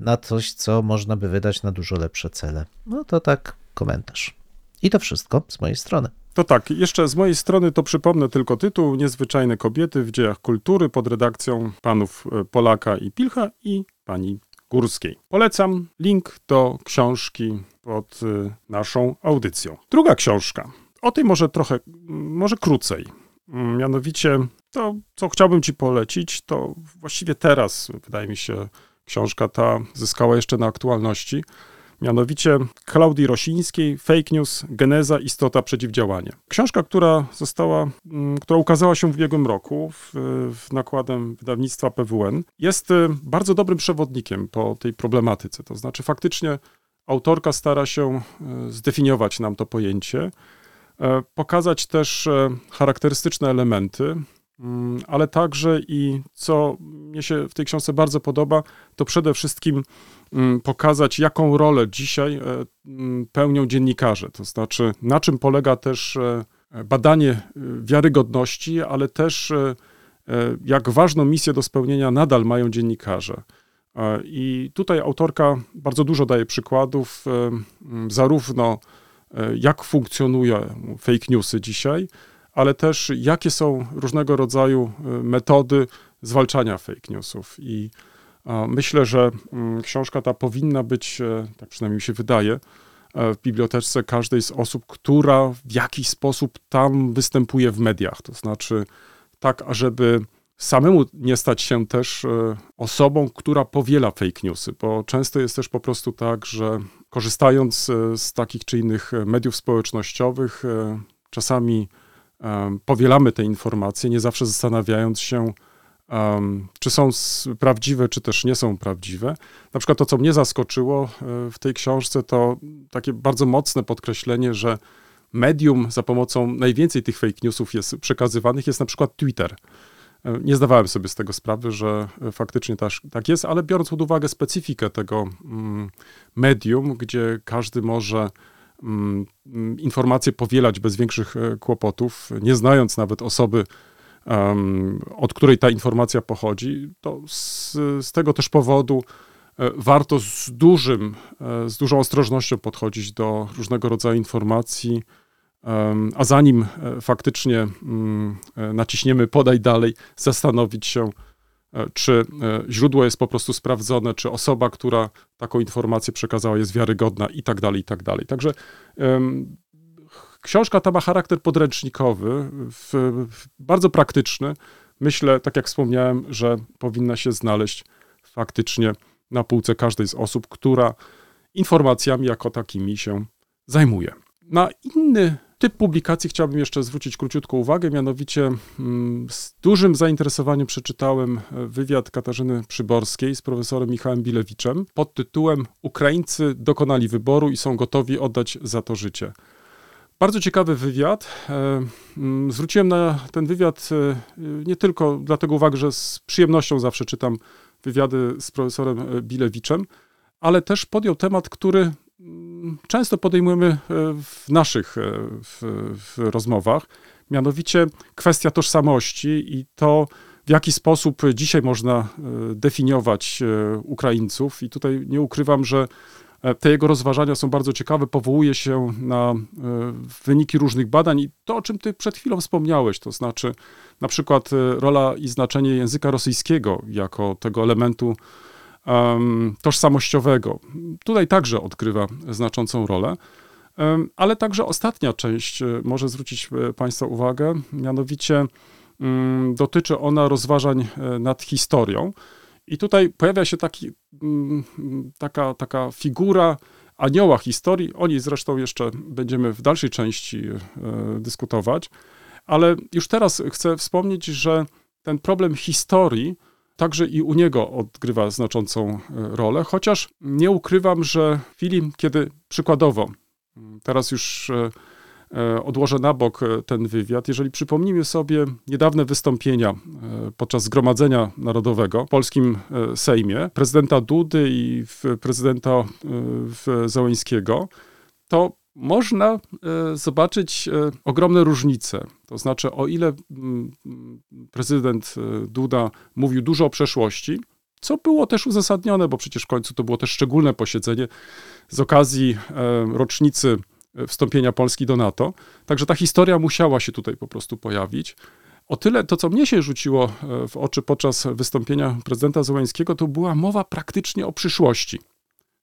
na coś, co można by wydać na dużo lepsze cele. No to tak komentarz. I to wszystko z mojej strony. To tak, jeszcze z mojej strony to przypomnę tylko tytuł Niezwyczajne kobiety w dziejach kultury pod redakcją panów e, Polaka i Pilcha i pani Górskiej. Polecam link do książki pod e, naszą audycją. Druga książka. O tej może trochę, może krócej. Mianowicie to, co chciałbym ci polecić, to właściwie teraz, wydaje mi się, książka ta zyskała jeszcze na aktualności. Mianowicie Klaudii Rosińskiej Fake News, Geneza, Istota, Przeciwdziałanie. Książka, która została, mm, która ukazała się w ubiegłym roku w, w nakładem wydawnictwa PWN, jest y, bardzo dobrym przewodnikiem po tej problematyce. To znaczy faktycznie autorka stara się y, zdefiniować nam to pojęcie, e, pokazać też charakterystyczne elementy, ale także i co mnie się w tej książce bardzo podoba, to przede wszystkim mm, pokazać, jaką rolę dzisiaj e, mm, pełnią dziennikarze. To znaczy, na czym polega też e, badanie e, wiarygodności, ale też jak ważną misję do spełnienia nadal mają dziennikarze. I tutaj autorka bardzo dużo daje przykładów, zarówno jak funkcjonują fake newsy dzisiaj, ale też jakie są różnego rodzaju e, metody zwalczania fake newsów. I myślę, że mm, książka ta powinna być, e, tak przynajmniej mi się wydaje, e, w bibliotece każdej z osób, która w jakiś sposób tam występuje w mediach. To znaczy, tak, ażeby samemu nie stać się też e, osobą, która powiela fake newsy, bo często jest też po prostu tak, że korzystając z takich czy innych mediów społecznościowych, czasami powielamy te informacje, nie zawsze zastanawiając się, em, czy są prawdziwe, czy też nie są prawdziwe. Na przykład to, co mnie zaskoczyło e, w tej książce, to takie bardzo mocne podkreślenie, że medium, za pomocą najwięcej tych fake newsów jest przekazywanych, jest na przykład Twitter. E, Nie zdawałem sobie z tego sprawy, że e, faktycznie też, tak jest, ale biorąc pod uwagę specyfikę tego mm, medium, gdzie każdy może informacje powielać bez większych e, kłopotów, nie znając nawet osoby, od której ta informacja pochodzi, to z, z tego też powodu e, warto z dużym, e, z dużą ostrożnością podchodzić do różnego rodzaju informacji, A zanim faktycznie mm, naciśniemy podaj dalej, zastanowić się, czy e, źródło jest po prostu sprawdzone, czy osoba, która taką informację przekazała, jest wiarygodna i tak dalej, i tak dalej. Także ch- książka ta ma charakter podręcznikowy, w, w, bardzo praktyczny. Myślę, tak jak wspomniałem, że powinna się znaleźć faktycznie na półce każdej z osób, która informacjami jako takimi się zajmuje. Na inny typ publikacji chciałbym jeszcze zwrócić króciutko uwagę, mianowicie mm, z dużym zainteresowaniem przeczytałem e, wywiad Katarzyny Przyborskiej z profesorem Michałem Bilewiczem pod tytułem Ukraińcy dokonali wyboru i są gotowi oddać za to życie. Bardzo ciekawy wywiad. E, mm, Zwróciłem na ten wywiad e, nie tylko dlatego uwagę, że z przyjemnością zawsze czytam wywiady z profesorem Bilewiczem, ale też podjął temat, który często podejmujemy e, w naszych e, w, w rozmowach, mianowicie kwestia tożsamości i to, w jaki sposób dzisiaj można e, definiować Ukraińców. I tutaj nie ukrywam, że te jego rozważania są bardzo ciekawe. Powołuje się na wyniki różnych badań i to, o czym ty przed chwilą wspomniałeś, to znaczy na przykład rola i znaczenie języka rosyjskiego jako tego elementu em, tożsamościowego. Tutaj także odgrywa znaczącą rolę. Ale także ostatnia część e, może zwrócić e, Państwa uwagę, mianowicie mm, dotyczy ona rozważań e, nad historią. I tutaj pojawia się taki, mm, taka, taka figura anioła historii. O niej zresztą jeszcze będziemy w dalszej części dyskutować. Ale już teraz chcę wspomnieć, że ten problem historii także i u niego odgrywa znaczącą e, rolę, chociaż nie ukrywam, że w chwili, kiedy przykładowo, m, teraz już e, e, odłożę na bok ten wywiad, jeżeli przypomnimy sobie niedawne wystąpienia podczas Zgromadzenia Narodowego w polskim Sejmie prezydenta Dudy i prezydenta Załęskiego, to można e, zobaczyć e, ogromne różnice. To znaczy, o ile mm, mm, prezydent e, Duda mówił dużo o przeszłości, co było też uzasadnione, bo przecież w końcu to było też szczególne posiedzenie z okazji rocznicy wstąpienia Polski do NATO. Także ta historia musiała się tutaj po prostu pojawić. O tyle to, co mnie się rzuciło w oczy podczas wystąpienia prezydenta Zełańskiego, to była mowa praktycznie o przyszłości.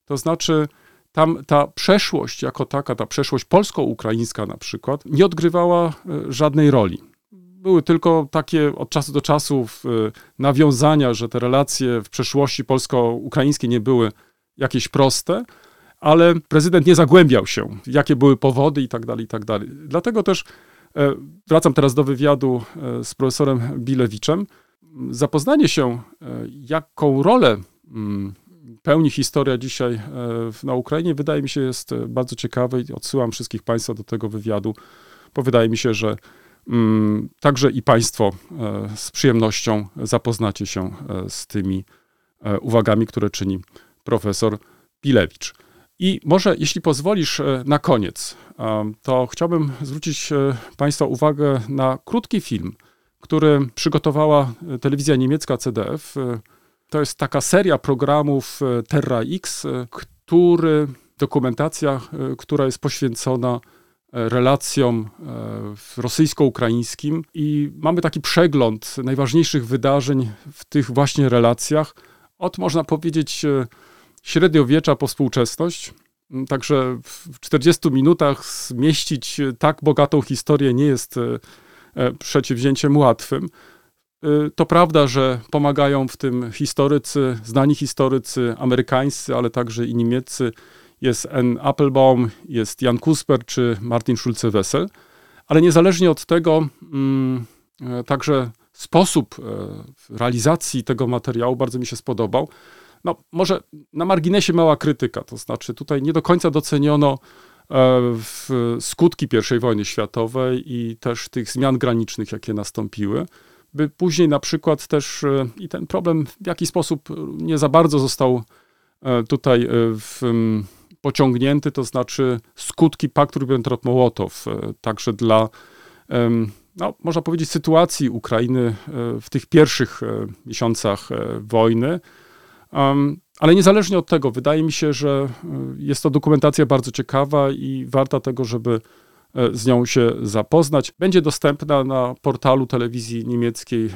To znaczy, tam ta przeszłość jako taka, ta przeszłość polsko-ukraińska na przykład, nie odgrywała e, żadnej roli. Były tylko takie od czasu do czasu e, nawiązania, że te relacje w przeszłości polsko-ukraińskie nie były jakieś proste, ale prezydent nie zagłębiał się, jakie były powody i tak dalej, i tak dalej. Dlatego też e, wracam teraz do wywiadu z profesorem Bilewiczem. Zapoznanie się, jaką rolę mm, pełni historia dzisiaj e, na Ukrainie, wydaje mi się jest e, bardzo ciekawe i odsyłam wszystkich Państwa do tego wywiadu, bo wydaje mi się, że mm, także i Państwo e, z przyjemnością zapoznacie się z tymi uwagami, które czyni profesor Pilewicz. I może, jeśli pozwolisz, na koniec, to chciałbym zwrócić Państwa uwagę na krótki film, który przygotowała telewizja niemiecka CDF. To jest taka seria programów e, Terra X, e, który, dokumentacja, e, która jest poświęcona relacjom rosyjsko-ukraińskim i mamy taki przegląd najważniejszych wydarzeń w tych właśnie relacjach od, można powiedzieć, średniowiecza po współczesność. Mm, Także w 40 minutach zmieścić tak bogatą historię nie jest przedsięwzięciem łatwym. E, To prawda, że pomagają w tym historycy, znani historycy amerykańscy, ale także i niemieccy. Jest N. Applebaum, jest Jan Kusper czy Martin Schulze-Wessel. Ale niezależnie od tego, mm, e, także sposób e, realizacji tego materiału bardzo mi się spodobał. No, może na marginesie mała krytyka, to znaczy tutaj nie do końca doceniono e, skutki I wojny światowej i też tych zmian granicznych, jakie nastąpiły, by później na przykład też e, i ten problem w jaki sposób nie za bardzo został e, tutaj e, w, pociągnięty, to znaczy skutki paktu Ribbentrop-Mołotow, także dla, no, można powiedzieć, sytuacji Ukrainy w tych pierwszych miesiącach wojny. Ale niezależnie od tego, wydaje mi się, że jest to dokumentacja bardzo ciekawa i warta tego, żeby z nią się zapoznać. Będzie dostępna na portalu telewizji niemieckiej e,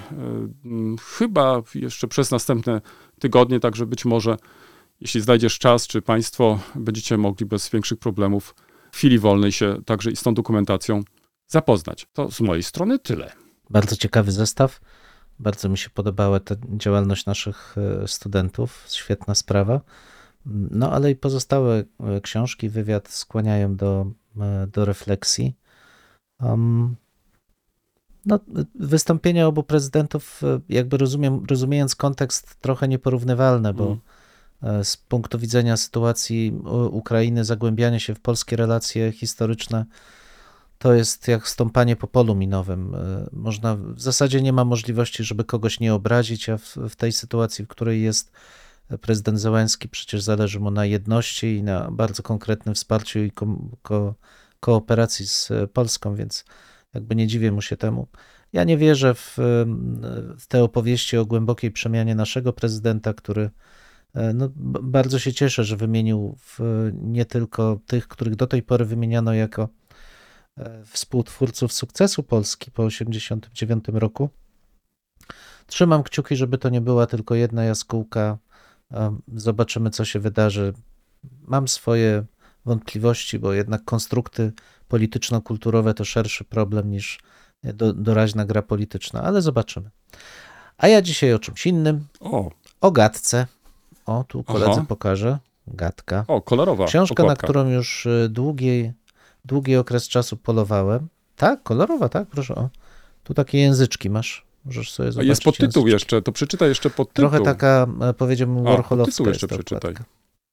chyba jeszcze przez następne tygodnie, także być może, jeśli znajdziesz czas, czy Państwo będziecie mogli bez większych problemów w chwili wolnej się także i z tą dokumentacją zapoznać. To z mojej strony tyle. Bardzo ciekawy zestaw. Bardzo mi się podobała ta działalność naszych e, studentów. Świetna sprawa. No ale i pozostałe e, książki, wywiad skłaniają do, e, do refleksji. Um, no, wystąpienia obu prezydentów, e, jakby rozumiem, rozumiejąc kontekst, trochę nieporównywalne, bo Mm. z punktu widzenia sytuacji Ukrainy, zagłębianie się w polskie relacje historyczne to jest jak stąpanie po polu minowym. Można, w zasadzie nie ma możliwości, żeby kogoś nie obrazić, a w, w tej sytuacji, w której jest prezydent Zełenski, przecież zależy mu na jedności i na bardzo konkretnym wsparciu i ko, ko, kooperacji z Polską, więc jakby nie dziwię mu się temu. Ja nie wierzę w, w te opowieści o głębokiej przemianie naszego prezydenta, który no, bardzo się cieszę, że wymienił w, nie tylko tych, których do tej pory wymieniano jako e, współtwórców sukcesu Polski po 1989 roku. Trzymam kciuki, żeby to nie była tylko jedna jaskółka. Zobaczymy, co się wydarzy. Mam swoje wątpliwości, bo jednak konstrukty polityczno-kulturowe to szerszy problem niż do, doraźna gra polityczna, ale zobaczymy. A ja dzisiaj o czymś innym, O, o gadce. O, tu koledze Aha. pokażę. Gadka. o kolorowa Książka, na okładka. którą już y, długi, długi okres czasu polowałem. Tak, kolorowa, tak, proszę. O. Tu takie języczki masz. Możesz sobie A zobaczyć. jest podtytuł jeszcze, to przeczytaj jeszcze podtytuł. Trochę taka, e, powiedziałbym, A, warholowska podtytuł jest jeszcze ta przeczytaj. okładka.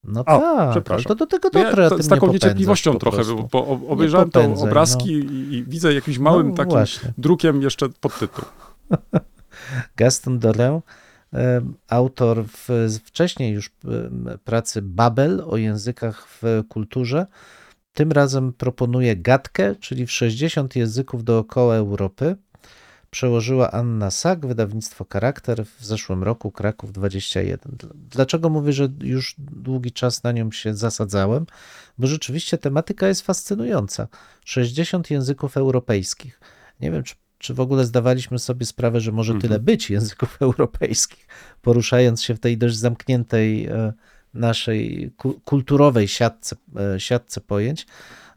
No A, tak, przepraszam. to do tego No ja a to ty z taką niecierpliwością po trochę, bo, bo ob- obejrzałem tą popędzaj, obrazki i, i widzę jakimś małym No takim właśnie. drukiem jeszcze podtytuł. Gaston Doré, e, autor w, wcześniej już e, pracy Babel o językach w kulturze. Tym razem proponuje gadkę, czyli w 60 języków dookoła Europy. Przełożyła Anna Sak, wydawnictwo Charakter w zeszłym roku, Kraków 21. Dl- Dlaczego mówię, że już długi czas na nią się zasadzałem? Bo rzeczywiście tematyka jest fascynująca. 60 języków europejskich. Nie wiem, czy, czy w ogóle zdawaliśmy sobie sprawę, że może tyle być języków europejskich, poruszając się w tej dość zamkniętej e, naszej ku- kulturowej siatce, e, siatce pojęć.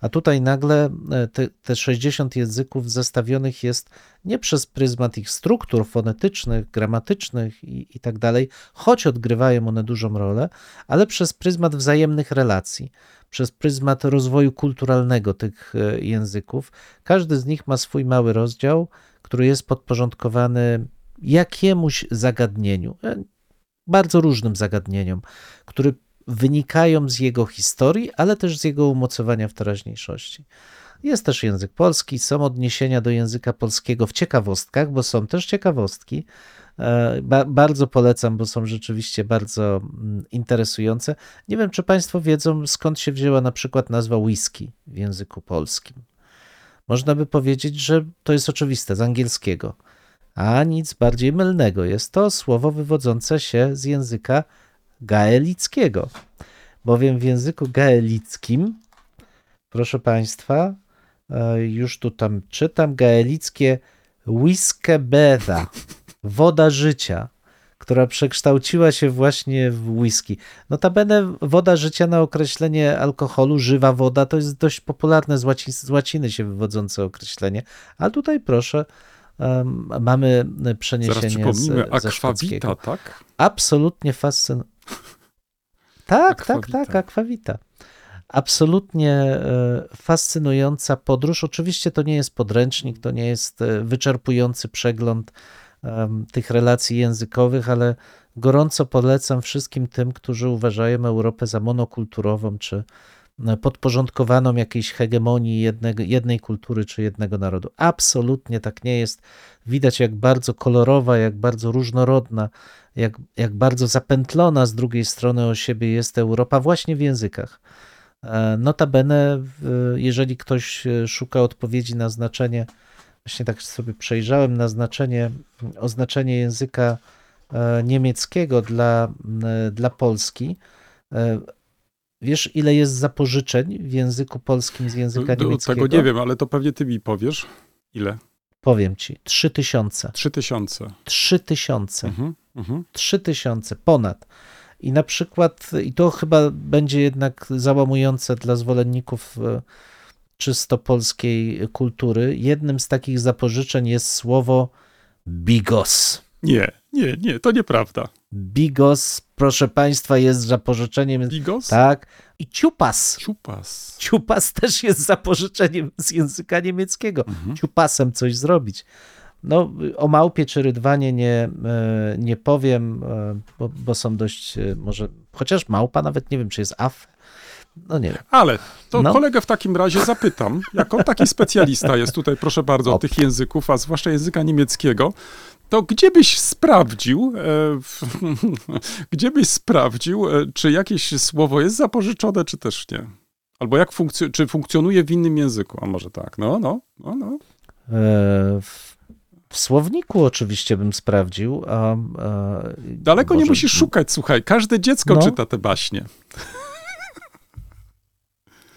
A tutaj nagle e, te, te 60 języków zestawionych jest nie przez pryzmat ich struktur fonetycznych, gramatycznych i, i tak dalej, choć odgrywają one dużą rolę, ale przez pryzmat wzajemnych relacji, przez pryzmat rozwoju kulturalnego tych e, języków. Każdy z nich ma swój mały rozdział, który jest podporządkowany jakiemuś zagadnieniu, e, bardzo różnym zagadnieniom, które wynikają z jego historii, ale też z jego umocowania w teraźniejszości. Jest też język polski, są odniesienia do języka polskiego w ciekawostkach, bo są też ciekawostki. E, Ba bardzo polecam, bo są rzeczywiście bardzo mm, interesujące. Nie wiem, czy Państwo wiedzą, skąd się wzięła na przykład nazwa whisky w języku polskim. Można by powiedzieć, że to jest oczywiste z angielskiego, a nic bardziej mylnego. Jest to słowo wywodzące się z języka gaelickiego, bowiem w języku gaelickim, proszę Państwa, e, już tu tam czytam, gaelickie whiskebeda, woda życia, która przekształciła się właśnie w whisky. Notabene woda życia na określenie alkoholu, żywa woda, to jest dość popularne z, łaci, z łaciny się wywodzące określenie, a tutaj proszę, mamy Zaraz przeniesienie przypomnimy, z, ze szkockiego. akwawita, tak? Absolutnie fascynujące. Tak, tak, Akwawita. tak, akwawita. Absolutnie e, fascynująca podróż. Oczywiście to nie jest podręcznik, to nie jest e, wyczerpujący przegląd tych relacji językowych, ale gorąco polecam wszystkim tym, którzy uważają Europę za monokulturową czy podporządkowaną jakiejś hegemonii jednego, jednej kultury czy jednego narodu. Absolutnie tak nie jest. Widać, jak bardzo kolorowa, jak bardzo różnorodna, jak, jak bardzo zapętlona z drugiej strony o siebie jest Europa właśnie w językach. E, Notabene, jeżeli ktoś e, szuka odpowiedzi na znaczenie, właśnie tak sobie przejrzałem na znaczenie, oznaczenie języka e, niemieckiego dla, dla Polski. Wiesz, ile jest zapożyczeń w języku polskim z języka Do, niemieckiego? tego nie wiem, ale to pewnie ty mi powiesz. Ile? Powiem ci, 3000. Trzy tysiące. 3000. Mhm, mhm. 3000 ponad. I na przykład, i to chyba będzie jednak załamujące dla zwolenników e, czysto polskiej kultury, jednym z takich zapożyczeń jest słowo bigos. Nie, nie, nie, to nieprawda. Bigos, proszę Państwa, jest zapożyczeniem. Bigos? Tak. I ciupas. Ciupas. Ciupas też jest zapożyczeniem z języka niemieckiego. Mhm. Ciupasem coś zrobić. No, o małpie czy rydwanie nie, e, nie powiem, e, bo, bo są dość, e, może, chociaż małpa nawet nie wiem, czy jest af. No nie wiem. Ale to No. kolegę w takim razie zapytam, jak on taki specjalista jest tutaj, proszę bardzo, O. tych języków, a zwłaszcza języka niemieckiego, to gdzie byś sprawdził, e, gdzie byś sprawdził, e, czy jakieś słowo jest zapożyczone, czy też nie? Albo jak funkcjo- czy funkcjonuje w innym języku? A może tak, no, no, no, no. E, W, w słowniku oczywiście bym sprawdził. A, a, Daleko nie musisz szukać, słuchaj, każde dziecko No. czyta te baśnie.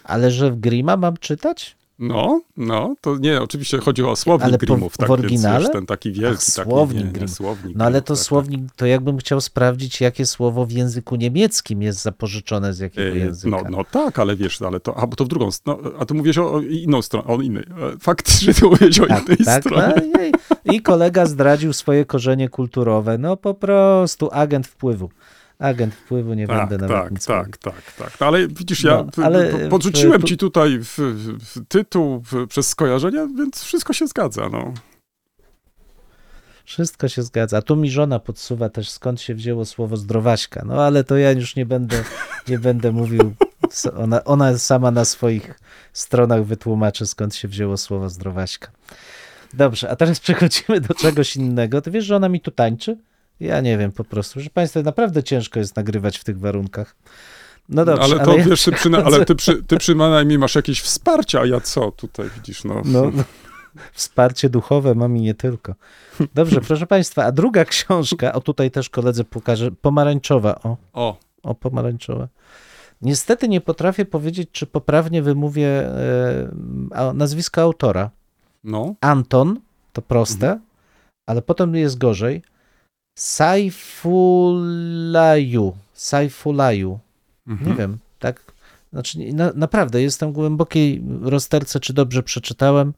Ale że w Grima mam czytać? No, no, to nie, oczywiście chodzi o słownik Ale Grimmów, w tak, więc oryginale? wiesz, ten taki wielki, Ach, taki, słownik nie, nie, Grimm. słownik No ale to tak, tak. słownik, to jakbym chciał sprawdzić, jakie słowo w języku niemieckim jest zapożyczone z jakiego E, języka. No, no tak, ale wiesz, ale to, a bo to w drugą stronę, no, a ty mówisz o, o inną stronę, o innej. E, Faktycznie ty mówisz o Tak, innej tak, stronie. no, I kolega zdradził swoje korzenie kulturowe. No po prostu agent wpływu. Agent wpływu, nie Tak, będę nawet tak, nic tak, tak, tak. No, ale widzisz, ja No, w- ale w- w- podrzuciłem tu- ci tutaj w, w, w tytuł w, przez skojarzenia, więc wszystko się zgadza, no. Wszystko się zgadza. A tu mi żona podsuwa też, skąd się wzięło słowo zdrowaśka. No ale to ja już nie będę, nie będę mówił. Ona, ona sama na swoich stronach wytłumaczy, skąd się wzięło słowo zdrowaśka. Dobrze, a teraz przechodzimy do czegoś innego. Ty wiesz, że ona mi tu tańczy? Ja nie wiem po prostu, że Państwo naprawdę ciężko jest nagrywać w tych warunkach. No dobrze, ale to ja wiesz, ty, przyna- ale ty, przy, ty przynajmniej masz jakieś wsparcie, a ja co tutaj widzisz, no. No, wsparcie duchowe mam i nie tylko. Dobrze, proszę Państwa, a druga książka, o tutaj też koledze pokażę, pomarańczowa, o, O, o pomarańczowa. Niestety nie potrafię powiedzieć, czy poprawnie wymówię e, nazwisko autora. no. Anton, to proste, ale potem jest gorzej. Saifulaju. Saifulaju. Mhm. Nie wiem, tak. Znaczy, na, naprawdę jestem w głębokiej rozterce, czy dobrze przeczytałem,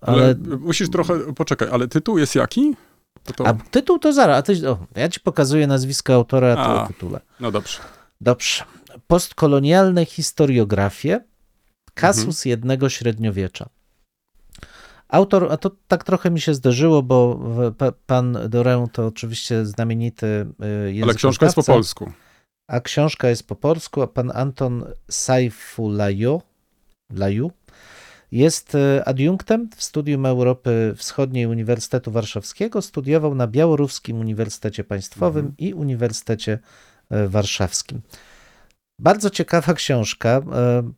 Ale, ale. musisz trochę, poczekaj, ale tytuł jest jaki? To to, A tytuł to zaraz. A ty, o, ja ci pokazuję nazwisko autora, a ty A. o tytule. no dobrze. Dobrze. Postkolonialne historiografie. Kasus jednego średniowiecza. Autor, a to tak trochę mi się zdarzyło, bo pan Dorę to oczywiście znamienity y, językoznawca. Ale książka jest po polsku. A książka jest po polsku, a pan Anton Saifulaju Laju Jest e, adiunktem w Studium Europy Wschodniej Uniwersytetu Warszawskiego. Studiował na Białoruskim Uniwersytecie Państwowym i Uniwersytecie e, Warszawskim. Bardzo ciekawa książka, e,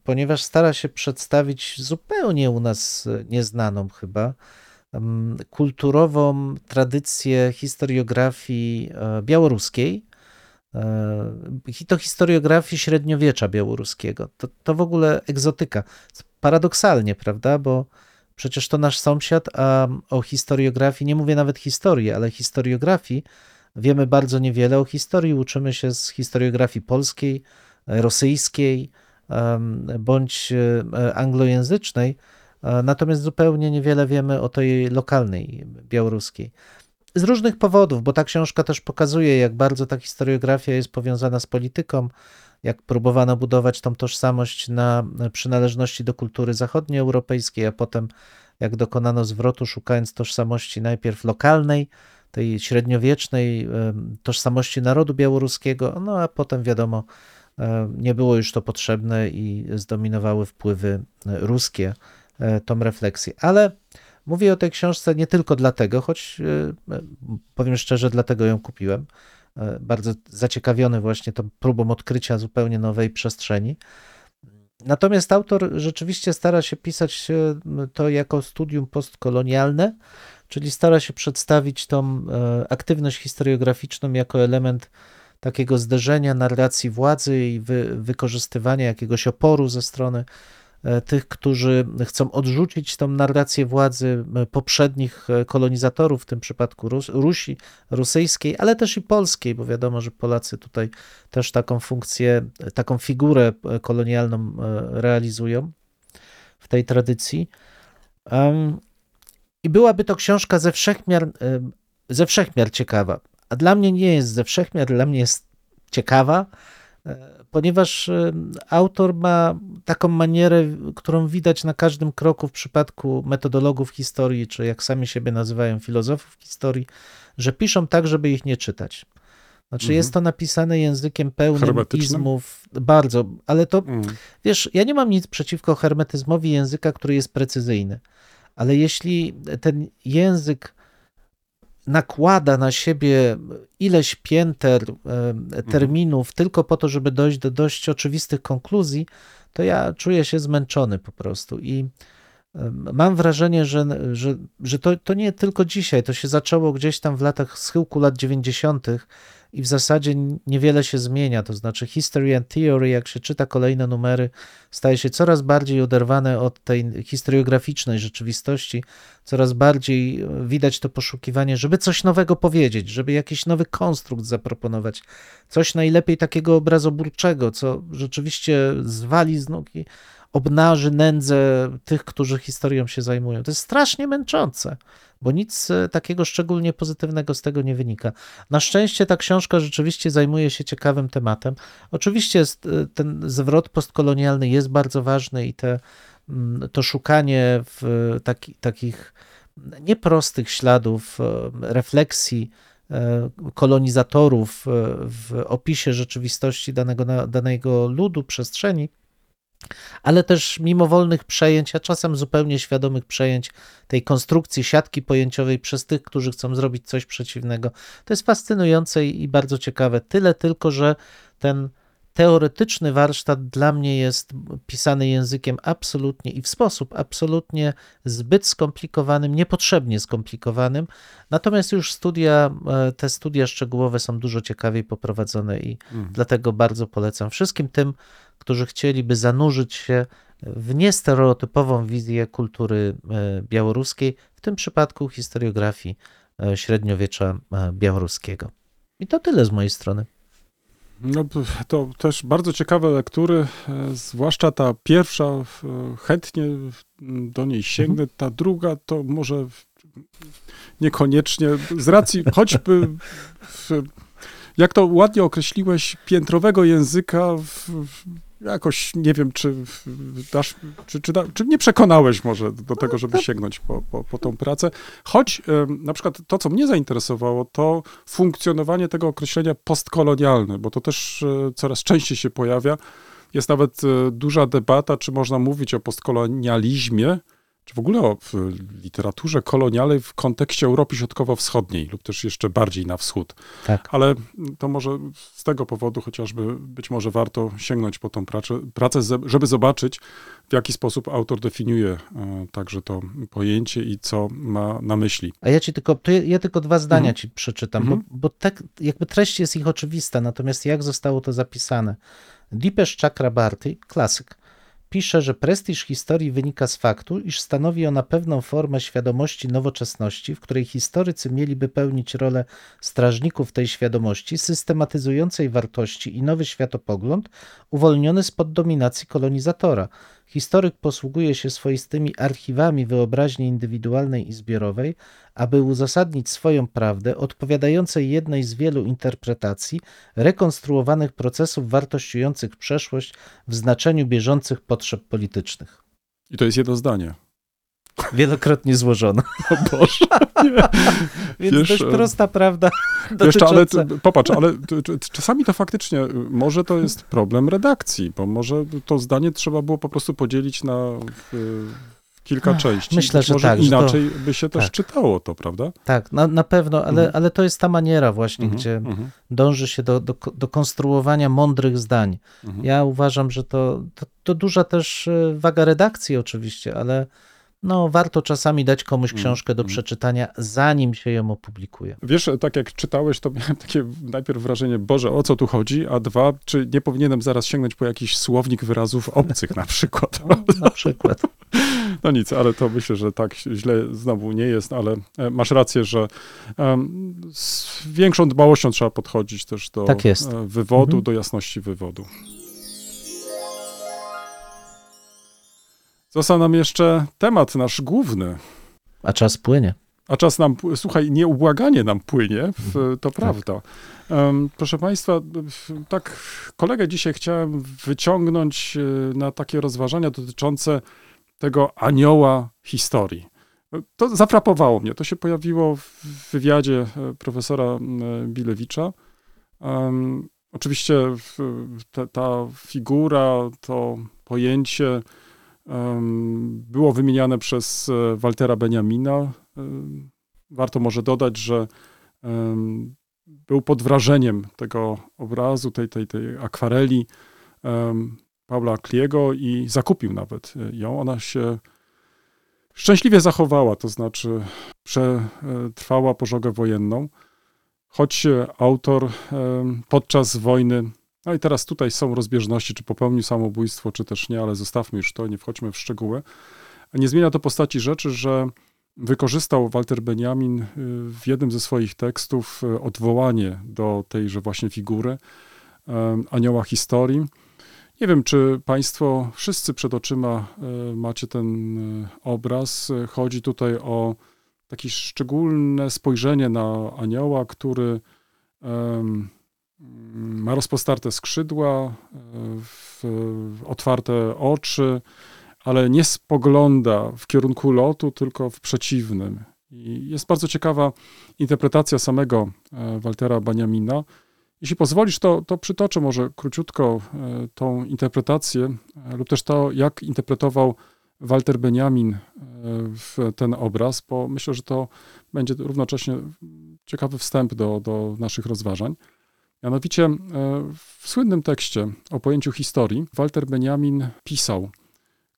ponieważ stara się przedstawić zupełnie u nas nieznaną chyba kulturową tradycję historiografii e, białoruskiej. E, I to historiografii średniowiecza białoruskiego. To, to w ogóle egzotyka. Paradoksalnie, prawda? Bo przecież to nasz sąsiad, a o historiografii, nie mówię nawet historii, ale historiografii wiemy bardzo niewiele. O historii uczymy się z historiografii polskiej, rosyjskiej bądź e, anglojęzycznej, e, natomiast zupełnie niewiele wiemy o tej lokalnej białoruskiej. Z różnych powodów, bo ta książka też pokazuje, jak bardzo ta historiografia jest powiązana z polityką, jak próbowano budować tą tożsamość na przynależności do kultury zachodnioeuropejskiej, a potem jak dokonano zwrotu, szukając tożsamości najpierw lokalnej, tej średniowiecznej tożsamości narodu białoruskiego, no a potem wiadomo, nie było już to potrzebne i zdominowały wpływy e, ruskie e, tą refleksję. Ale mówię o tej książce nie tylko dlatego, choć e, e, powiem szczerze, dlatego ją kupiłem. E, Bardzo zaciekawiony właśnie tą próbą odkrycia zupełnie nowej przestrzeni. Natomiast autor rzeczywiście stara się pisać e, to jako studium postkolonialne, czyli stara się przedstawić tą e, aktywność historiograficzną jako element takiego zderzenia narracji władzy i wy, wykorzystywania jakiegoś oporu ze strony e, tych, którzy chcą odrzucić tą narrację władzy poprzednich e, kolonizatorów, w tym przypadku Rus Rusi rosyjskiej, ale też i polskiej, bo wiadomo, że Polacy tutaj też taką funkcję, taką figurę e, kolonialną realizują w tej tradycji. I byłaby to książka ze wszechmiar, ze wszechmiar ciekawa. A dla mnie nie jest ze wszechmiar, dla mnie jest ciekawa, e, ponieważ em, autor ma taką manierę, którą widać na każdym kroku w przypadku metodologów historii, czy jak sami siebie nazywają filozofów historii, że piszą tak, żeby ich nie czytać. Znaczy Mhm. jest to napisane językiem pełnym izmów, bardzo, ale to Mm. Wiesz, ja nie mam nic przeciwko hermetyzmowi języka, który jest precyzyjny, ale jeśli ten język nakłada na siebie ileś pięter, e, terminów tylko po to, żeby dojść do dość oczywistych konkluzji, to ja czuję się zmęczony po prostu i mam wrażenie, że, że, że to, to nie tylko dzisiaj, to się zaczęło gdzieś tam w latach schyłku lat 90. i w zasadzie niewiele się zmienia, to znaczy History and Theory, jak się czyta kolejne numery, staje się coraz bardziej oderwane od tej historiograficznej rzeczywistości, coraz bardziej e, widać to poszukiwanie, żeby coś nowego powiedzieć, żeby jakiś nowy konstrukt zaproponować, coś najlepiej takiego obrazoburczego, co rzeczywiście zwali z nóg obnaży nędzę tych, którzy historią się zajmują. To jest strasznie męczące, bo nic e, takiego szczególnie pozytywnego z tego nie wynika. Na szczęście ta książka rzeczywiście zajmuje się ciekawym tematem. Oczywiście e, ten zwrot postkolonialny jest bardzo ważny i te, mm, to szukanie w taki, takich nieprostych śladów e, refleksji kolonizatorów w opisie rzeczywistości danego, danego ludu, przestrzeni, ale też mimowolnych przejęć, a czasem zupełnie świadomych przejęć tej konstrukcji siatki pojęciowej przez tych, którzy chcą zrobić coś przeciwnego. To jest fascynujące i bardzo ciekawe. Tyle tylko, że ten teoretyczny warsztat dla mnie jest pisany językiem absolutnie i w sposób absolutnie zbyt skomplikowanym, niepotrzebnie skomplikowanym. Natomiast już studia, e, te studia szczegółowe są dużo ciekawiej poprowadzone i dlatego bardzo polecam wszystkim tym, którzy chcieliby zanurzyć się w niestereotypową wizję kultury e, białoruskiej, w tym przypadku historiografii e, średniowiecza białoruskiego. I to tyle z mojej strony. No, to też bardzo ciekawe lektury, e, zwłaszcza ta pierwsza, e, chętnie do niej sięgnę, ta druga to może niekoniecznie, z racji choćby, w, jak to ładnie określiłeś, piętrowego języka, w, w, jakoś nie wiem, czy, dasz, czy, czy, da, czy nie przekonałeś może do tego, żeby sięgnąć po, po, po tą pracę. Choć na przykład to, co mnie zainteresowało, to funkcjonowanie tego określenia postkolonialne, bo to też e, coraz częściej się pojawia. Jest nawet e, duża debata, czy można mówić o postkolonializmie, czy w ogóle o w literaturze kolonialnej w kontekście Europy Środkowo-Wschodniej lub też jeszcze bardziej na wschód. Tak. Ale to może z tego powodu chociażby być może warto sięgnąć po tą pracę, pracę żeby zobaczyć, w jaki sposób autor definiuje e, także to pojęcie i co ma na myśli. A ja ci tylko, ja, ja tylko dwa zdania Mhm. ci przeczytam, Mhm. bo, bo tak, jakby treść jest ich oczywista, natomiast jak zostało to zapisane? Dipesh Chakrabarty, klasyk, pisze, że prestiż historii wynika z faktu, iż stanowi ona pewną formę świadomości nowoczesności, w której historycy mieliby pełnić rolę strażników tej świadomości, systematyzującej wartości i nowy światopogląd, uwolniony spod dominacji kolonizatora. Historyk posługuje się swoistymi archiwami wyobraźni indywidualnej i zbiorowej, aby uzasadnić swoją prawdę, odpowiadającej jednej z wielu interpretacji rekonstruowanych procesów wartościujących przeszłość w znaczeniu bieżących potrzeb politycznych. I to jest jedno zdanie. Wielokrotnie złożone. O Boże. Więc Wiesz, dość e, prosta prawda Jeszcze, ale dotycząca... popatrz, ale czasami to faktycznie, y, może to jest problem redakcji, bo może to zdanie trzeba było po prostu podzielić na y, kilka Ach, części. myślę, że może tak, że to- inaczej by się też tak. czytało to, prawda? Tak, na, na pewno, ale, Mhm. ale to jest ta maniera właśnie, Mhm, gdzie mhm, dąży się do, do, do konstruowania mądrych zdań. mhm. Ja uważam, że to, to, to duża też e, waga redakcji oczywiście, ale no, warto czasami dać komuś Mm, książkę do mm. przeczytania, zanim się ją opublikuje. Wiesz, tak jak czytałeś, to miałem takie najpierw wrażenie, Boże, o co tu chodzi, a dwa, czy nie powinienem zaraz sięgnąć po jakiś słownik wyrazów obcych na przykład. No, na przykład. No nic, ale to myślę, że tak źle znowu nie jest, ale e, masz rację, że z większą dbałością trzeba podchodzić też do Tak e, wywodu, Mhm. do jasności wywodu. Został nam jeszcze temat nasz główny, A czas płynie. a czas nam, słuchaj, nieubłaganie nam płynie, Mhm. to Tak. prawda. Proszę Państwa, tak kolegę dzisiaj chciałem wyciągnąć e, na takie rozważania dotyczące tego anioła historii. To zafrapowało mnie. To się pojawiło w wywiadzie e, profesora Bilewicza. Oczywiście ta, figura, to pojęcie było wymieniane przez e, Waltera Benjamina. Em, Warto może dodać, że był pod wrażeniem tego obrazu, tej, tej, tej akwareli Paula Kliego i zakupił nawet e, ją. Ona się szczęśliwie zachowała, to znaczy przetrwała pożogę wojenną, choć autor podczas wojny, no i teraz tutaj są rozbieżności, czy popełnił samobójstwo, czy też nie, ale zostawmy już to, nie wchodźmy w szczegóły. Nie zmienia to postaci rzeczy, że wykorzystał Walter Benjamin y, w jednym ze swoich tekstów y, odwołanie do tejże właśnie figury em, anioła historii. Nie wiem, czy Państwo wszyscy przed oczyma y, macie ten y, obraz. Y, Chodzi tutaj o takie szczególne spojrzenie na anioła, który ma rozpostarte skrzydła, y, w, otwarte oczy, ale nie spogląda w kierunku lotu, tylko w przeciwnym. I jest bardzo ciekawa interpretacja samego e, Waltera Baniamina. Jeśli pozwolisz, to, to przytoczę może króciutko e, tą interpretację, e, lub też to, jak interpretował Walter Benjamin e, w ten obraz, bo myślę, że to będzie równocześnie ciekawy wstęp do, do naszych rozważań. Mianowicie e, w słynnym tekście o pojęciu historii Walter Benjamin pisał –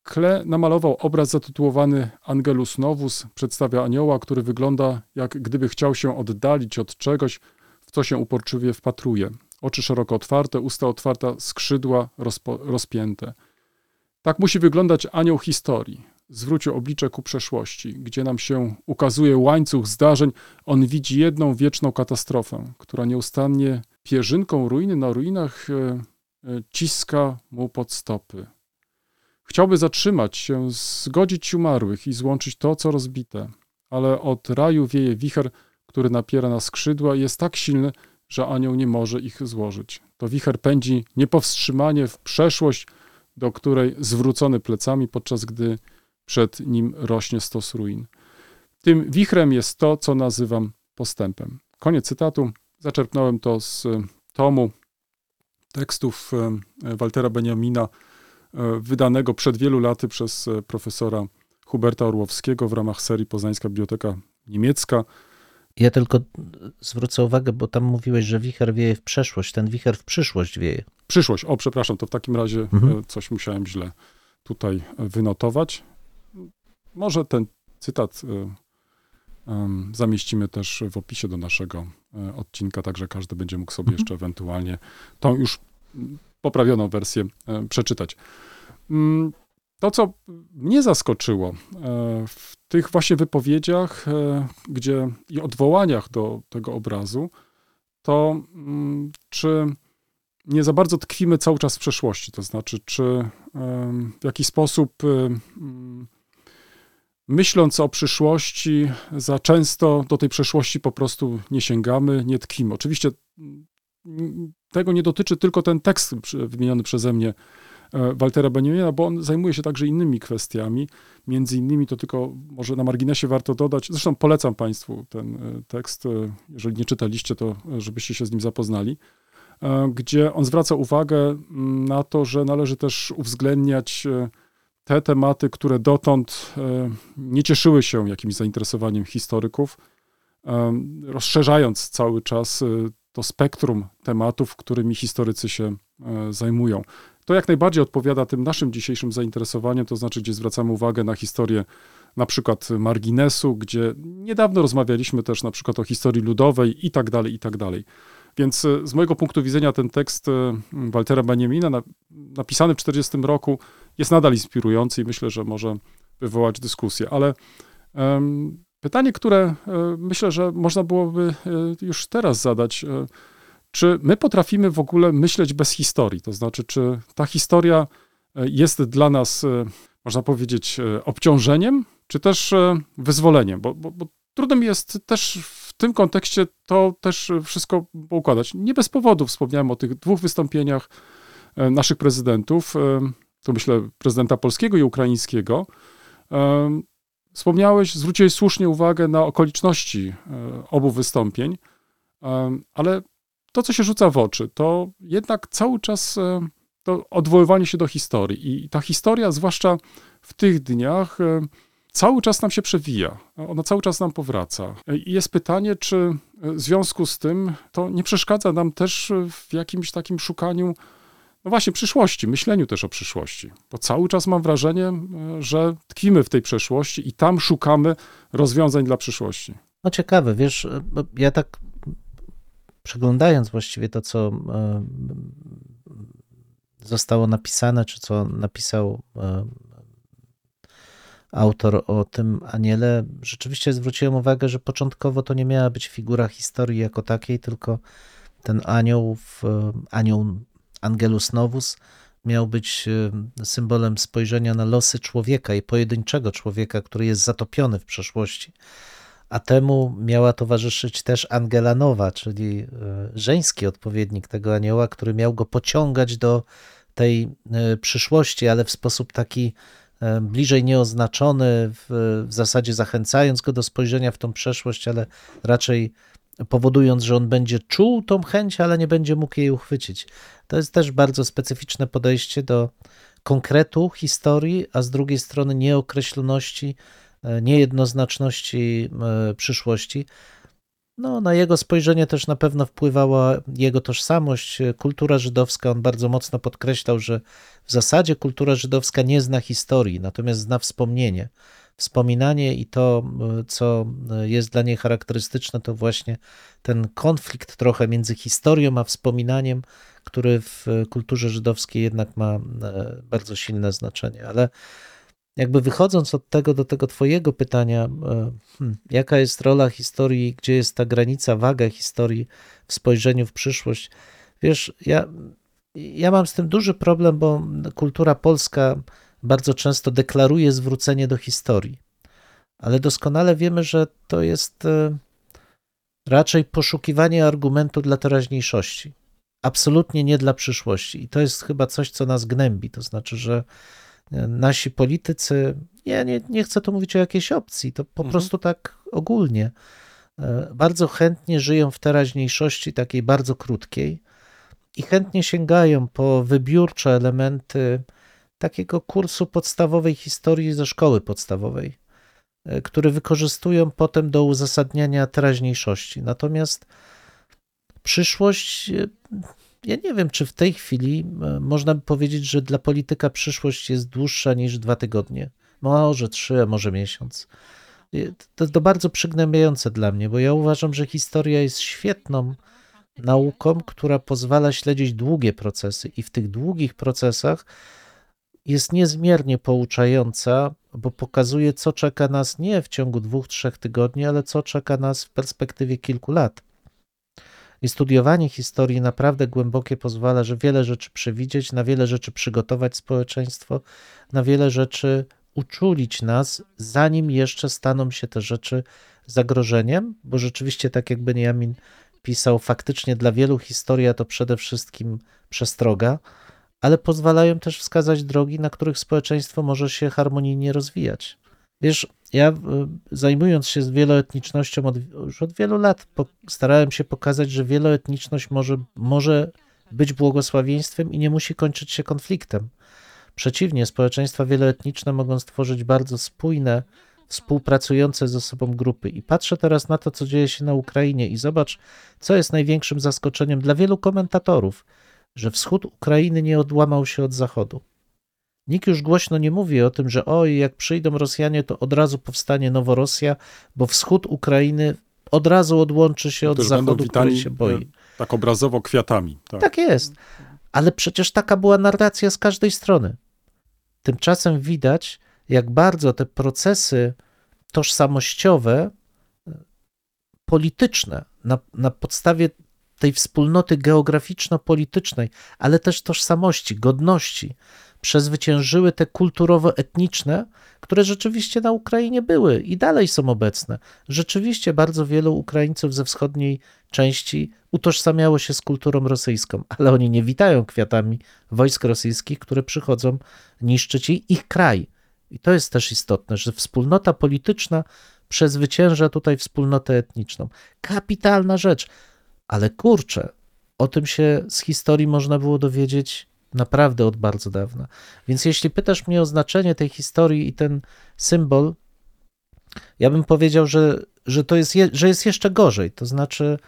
Kle namalował obraz zatytułowany Angelus Novus. Przedstawia anioła, który wygląda jak gdyby chciał się oddalić od czegoś, w co się uporczywie wpatruje. Oczy szeroko otwarte, usta otwarta, skrzydła rozpo, rozpięte. Tak musi wyglądać anioł historii. Zwrócił oblicze ku przeszłości, gdzie nam się ukazuje łańcuch zdarzeń. On widzi jedną wieczną katastrofę, która nieustannie pierzynką ruiny na ruinach e, e, ciska mu pod stopy. Chciałby zatrzymać się, zgodzić umarłych i złączyć to, co rozbite, ale od raju wieje wicher, który napiera na skrzydła i jest tak silny, że anioł nie może ich złożyć. To wicher pędzi niepowstrzymanie w przeszłość, do której zwrócony plecami, podczas gdy przed nim rośnie stos ruin. Tym wichrem jest to, co nazywam postępem. Koniec cytatu. Zaczerpnąłem to z tomu tekstów e, Waltera Benjamina, e, wydanego przed wielu laty przez e, profesora Huberta Orłowskiego w ramach serii Poznańska Biblioteka Niemiecka. Ja tylko zwrócę uwagę, bo tam mówiłeś, że wicher wieje w przeszłość. Ten wicher w przyszłość wieje. Przyszłość, o przepraszam, to w takim razie Mhm. e, coś musiałem źle tutaj e, wynotować. Może ten cytat e, zamieścimy też w opisie do naszego e, odcinka, także każdy będzie mógł sobie Mhm. jeszcze ewentualnie tą już poprawioną wersję e, przeczytać. Mm, To, co mnie zaskoczyło e, w tych właśnie wypowiedziach, e, gdzie i odwołaniach do tego obrazu, to mm, czy nie za bardzo tkwimy cały czas w przeszłości. To znaczy, czy w jakiś sposób, em, mm, myśląc o przyszłości, za często do tej przeszłości po prostu nie sięgamy, nie tkwimy. Oczywiście mm, tego nie dotyczy tylko ten tekst wymieniony przeze mnie e, Waltera Benjamina, bo on zajmuje się także innymi kwestiami. Między innymi to tylko może na marginesie warto dodać, zresztą polecam Państwu ten e, tekst, e, jeżeli nie czytaliście, to żebyście się z nim zapoznali gdzie on zwraca uwagę mm, na to, że należy też uwzględniać te tematy, które dotąd e, nie cieszyły się jakimś zainteresowaniem historyków, e, rozszerzając cały czas e, to spektrum tematów, którymi historycy się zajmują. To jak najbardziej odpowiada tym naszym dzisiejszym zainteresowaniom, to znaczy, gdzie zwracamy uwagę na historię na przykład marginesu, gdzie niedawno rozmawialiśmy też na przykład o historii ludowej i tak dalej, i tak dalej. Więc z mojego punktu widzenia ten tekst Waltera Benjamina, na, napisany w 1940 roku, jest nadal inspirujący i myślę, że może wywołać dyskusję. Ale em, pytanie, które e, myślę, że można byłoby e, już teraz zadać, e, czy my potrafimy w ogóle myśleć bez historii? To znaczy, czy ta historia jest dla nas, można powiedzieć, obciążeniem, czy też wyzwoleniem? Bo, bo, bo trudno mi jest też w tym kontekście to też wszystko poukładać. Nie bez powodu wspomniałem o tych dwóch wystąpieniach naszych prezydentów, to myślę prezydenta polskiego i ukraińskiego. Wspomniałeś, zwróciłeś słusznie uwagę na okoliczności e, obu wystąpień, ale to, co się rzuca w oczy, to jednak cały czas e, to odwoływanie się do historii. I ta historia, zwłaszcza w tych dniach, e, cały czas nam się przewija. Ona cały czas nam powraca. I jest pytanie, czy w związku z tym to nie przeszkadza nam też w jakimś takim szukaniu, no właśnie, przyszłości, myśleniu też o przyszłości. Bo cały czas mam wrażenie, e, że tkwimy w tej przeszłości i tam szukamy rozwiązań dla przyszłości. No ciekawe, wiesz, bo ja tak przeglądając właściwie to, co e, zostało napisane, czy co napisał e, autor o tym aniele, rzeczywiście zwróciłem uwagę, że początkowo to nie miała być figura historii jako takiej, tylko ten anioł, w, anioł Angelus Novus miał być e, symbolem spojrzenia na losy człowieka i pojedynczego człowieka, który jest zatopiony w przeszłości. A temu miała towarzyszyć też Angela Nowa, czyli e, żeński odpowiednik tego anioła, który miał go pociągać do tej e, przyszłości, ale w sposób taki bliżej nieoznaczony, w, w zasadzie zachęcając go do spojrzenia w tą przeszłość, ale raczej powodując, że on będzie czuł tą chęć, ale nie będzie mógł jej uchwycić. To jest też bardzo specyficzne podejście do konkretu historii, a z drugiej strony nieokreśloności, e, niejednoznaczności e, przyszłości. No, na jego spojrzenie też na pewno wpływała jego tożsamość, e, kultura żydowska. On bardzo mocno podkreślał, że w zasadzie kultura żydowska nie zna historii, natomiast zna wspomnienie. Wspominanie i to, co jest dla niej charakterystyczne, to właśnie ten konflikt trochę między historią a wspominaniem, który w kulturze żydowskiej jednak ma e, bardzo silne znaczenie. Ale jakby wychodząc od tego do tego Twojego pytania, e, hmm, jaka jest rola historii, gdzie jest ta granica, waga historii w spojrzeniu w przyszłość, wiesz, ja, ja mam z tym duży problem, bo kultura polska bardzo często deklaruje zwrócenie do historii, ale doskonale wiemy, że to jest e, raczej poszukiwanie argumentu dla teraźniejszości. Absolutnie nie dla przyszłości. I to jest chyba coś, co nas gnębi. To znaczy, że nasi politycy, ja nie, nie chcę tu mówić o jakiejś opcji, to po Mhm. prostu tak ogólnie, e, bardzo chętnie żyją w teraźniejszości takiej bardzo krótkiej i chętnie sięgają po wybiórcze elementy takiego kursu podstawowej historii ze szkoły podstawowej, e, który wykorzystują potem do uzasadniania teraźniejszości. Natomiast przyszłość, e, ja nie wiem, czy w tej chwili e, można by powiedzieć, że dla polityka przyszłość jest dłuższa niż dwa tygodnie. Może trzy, a może miesiąc. To, to bardzo przygnębiające dla mnie, bo ja uważam, że historia jest świetną nauką, która pozwala śledzić długie procesy, i w tych długich procesach jest niezmiernie pouczająca, bo pokazuje, co czeka nas nie w ciągu dwóch, trzech tygodni, ale co czeka nas w perspektywie kilku lat. I studiowanie historii naprawdę głębokie pozwala, że wiele rzeczy przewidzieć, na wiele rzeczy przygotować społeczeństwo, na wiele rzeczy uczulić nas, zanim jeszcze staną się te rzeczy zagrożeniem, bo rzeczywiście, tak jak Benjamin pisał, faktycznie dla wielu historia to przede wszystkim przestroga, ale pozwalają też wskazać drogi, na których społeczeństwo może się harmonijnie rozwijać. Wiesz, ja y, zajmując się wieloetnicznością od, już od wielu lat, po, starałem się pokazać, że wieloetniczność może, może być błogosławieństwem i nie musi kończyć się konfliktem. Przeciwnie, społeczeństwa wieloetniczne mogą stworzyć bardzo spójne, współpracujące ze sobą grupy. I patrzę teraz na to, co dzieje się na Ukrainie, i zobacz, co jest największym zaskoczeniem dla wielu komentatorów, że wschód Ukrainy nie odłamał się od zachodu. Nikt już głośno nie mówi o tym, że oj, jak przyjdą Rosjanie, to od razu powstanie Noworosja, bo wschód Ukrainy od razu odłączy się od Którzy będą zachodu, który się boi. e, Tak obrazowo kwiatami. Tak. Tak jest. Ale przecież taka była narracja z każdej strony. Tymczasem widać, jak bardzo te procesy tożsamościowe, polityczne, na, na podstawie tej wspólnoty geograficzno-politycznej, ale też tożsamości, godności, przezwyciężyły te kulturowo-etniczne, które rzeczywiście na Ukrainie były i dalej są obecne. Rzeczywiście bardzo wielu Ukraińców ze wschodniej części utożsamiało się z kulturą rosyjską, ale oni nie witają kwiatami wojsk rosyjskich, które przychodzą niszczyć ich kraj. I to jest też istotne, że wspólnota polityczna przezwycięża tutaj wspólnotę etniczną. Kapitalna rzecz, ale kurczę, o tym się z historii można było dowiedzieć naprawdę od bardzo dawna. Więc jeśli pytasz mnie o znaczenie tej historii i ten symbol, ja bym powiedział, że, że to jest, je, że jest jeszcze gorzej. To znaczy,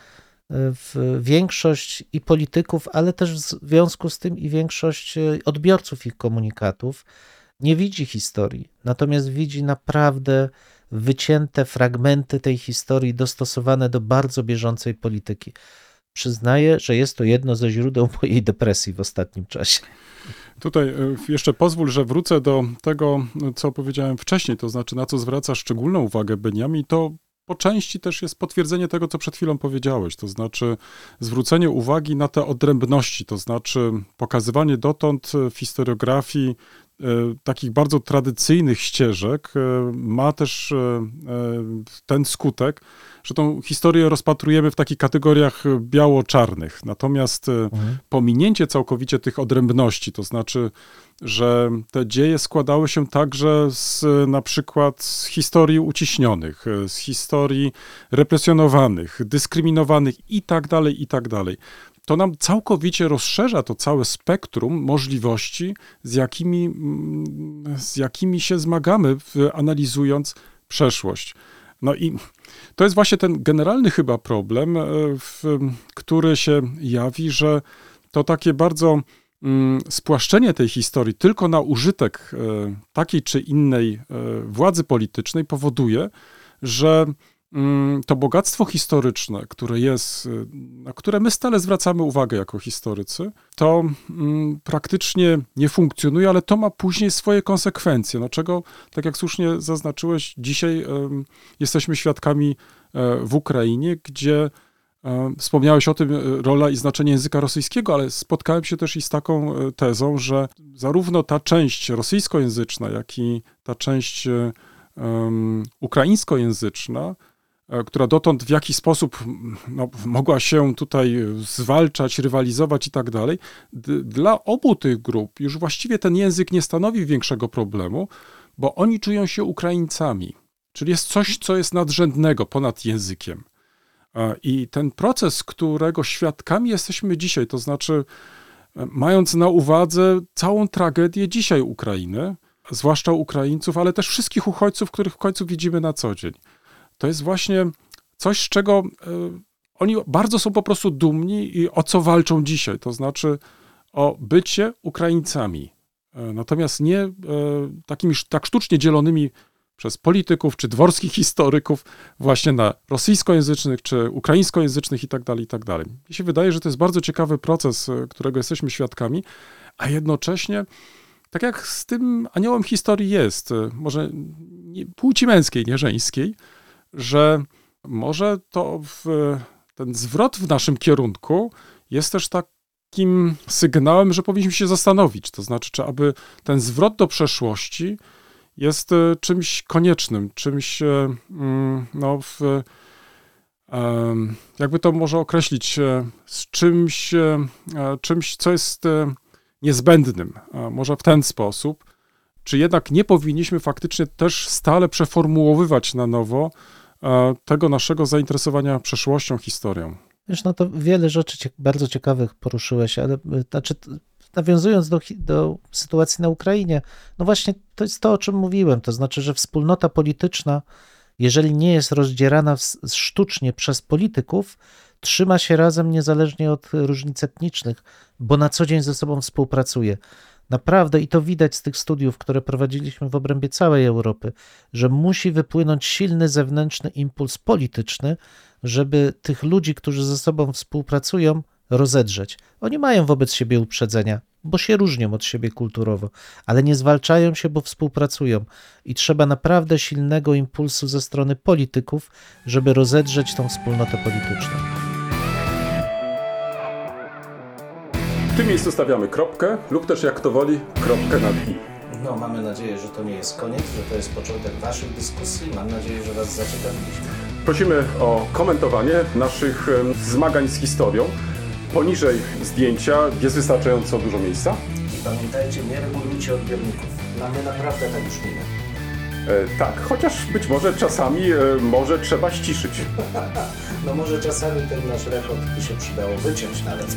e, większość i polityków, ale też w związku z tym i większość e, odbiorców ich komunikatów nie widzi historii, natomiast widzi naprawdę wycięte fragmenty tej historii dostosowane do bardzo bieżącej polityki. Przyznaję, że jest to jedno ze źródeł mojej depresji w ostatnim czasie. Tutaj e, jeszcze pozwól, że wrócę do tego, co powiedziałem wcześniej, to znaczy na co zwraca szczególną uwagę Beniami, to po części też jest potwierdzenie tego, co przed chwilą powiedziałeś, to znaczy zwrócenie uwagi na te odrębności, to znaczy pokazywanie dotąd w historiografii e, takich bardzo tradycyjnych ścieżek e, ma też ten skutek, że tą historię rozpatrujemy w takich kategoriach biało-czarnych. Natomiast mhm. pominięcie całkowicie tych odrębności, to znaczy, że te dzieje składały się także z na przykład z historii uciśnionych, z historii represjonowanych, dyskryminowanych i tak dalej, i tak dalej to nam całkowicie rozszerza to całe spektrum możliwości, z jakimi, z jakimi się zmagamy, analizując przeszłość. No i to jest właśnie ten generalny chyba problem, e, w, który się jawi, że to takie bardzo mm, spłaszczenie tej historii tylko na użytek e, takiej czy innej e, władzy politycznej powoduje, że Mm, to bogactwo historyczne, które jest, y, na które my stale zwracamy uwagę jako historycy, to mm, praktycznie nie funkcjonuje, ale to ma później swoje konsekwencje. No czego, tak jak słusznie zaznaczyłeś, dzisiaj jesteśmy świadkami e, w Ukrainie, gdzie e, Wspomniałeś o tym, e, rola i znaczenie języka rosyjskiego, ale spotkałem się też i z taką tezą, że zarówno ta część rosyjskojęzyczna, jak i ta część um, ukraińskojęzyczna która dotąd w jakiś sposób no, mogła się tutaj zwalczać, rywalizować i tak dalej, dla obu tych grup już właściwie ten język nie stanowi większego problemu, bo oni czują się Ukraińcami. Czyli jest coś, co jest nadrzędnego ponad językiem. E, I ten proces, którego świadkami jesteśmy dzisiaj, to znaczy e, mając na uwadze całą tragedię dzisiaj Ukrainy, zwłaszcza Ukraińców, ale też wszystkich uchodźców, których w końcu widzimy na co dzień. To jest właśnie coś, z czego e, oni bardzo są po prostu dumni i o co walczą dzisiaj, to znaczy o bycie Ukraińcami. E, Natomiast nie e, takimi tak sztucznie dzielonymi przez polityków czy dworskich historyków właśnie na rosyjskojęzycznych czy ukraińskojęzycznych i tak dalej, i tak. Mi się wydaje, że to jest bardzo ciekawy proces, którego jesteśmy świadkami, a jednocześnie tak jak z tym aniołem historii jest, może nie, płci męskiej, nie żeńskiej, że może to w, ten zwrot w naszym kierunku jest też takim sygnałem, że powinniśmy się zastanowić. To znaczy, czy aby ten zwrot do przeszłości jest e, czymś koniecznym, czymś, e, mm, no, w, em, jakby to może określić, e, z czymś, e, e, czymś, co jest e, niezbędnym. E, Może w ten sposób. Czy jednak nie powinniśmy faktycznie też stale przeformułowywać na nowo e, tego naszego zainteresowania przeszłością, historią? Wiesz, no to wiele rzeczy bardzo ciekawych poruszyłeś, ale y, znaczy, nawiązując do, do sytuacji na Ukrainie, no właśnie to jest to, o czym mówiłem, to znaczy, że wspólnota polityczna, jeżeli nie jest rozdzierana sztucznie przez polityków, trzyma się razem niezależnie od różnic etnicznych, bo na co dzień ze sobą współpracuje. Naprawdę, i to widać z tych studiów, które prowadziliśmy w obrębie całej Europy, że musi wypłynąć silny zewnętrzny impuls polityczny, żeby tych ludzi, którzy ze sobą współpracują, rozedrzeć. Oni mają wobec siebie uprzedzenia, bo się różnią od siebie kulturowo, ale nie zwalczają się, bo współpracują. I trzeba naprawdę silnego impulsu ze strony polityków, żeby rozedrzeć tą wspólnotę polityczną. W tym miejscu stawiamy kropkę lub też jak to woli, kropkę nad i. No, mamy nadzieję, że to nie jest koniec, że to jest początek Waszych dyskusji. Mam nadzieję, że Was zaciekawiliśmy. Prosimy o komentowanie naszych em, zmagań z historią. Poniżej zdjęcia jest wystarczająco dużo miejsca. I pamiętajcie, nie regulujcie odbiorników. Mamy naprawdę tak już minę. E, tak, chociaż być może czasami e, może trzeba ściszyć. No może czasami ten nasz rekord by się przydało wyciąć nawet.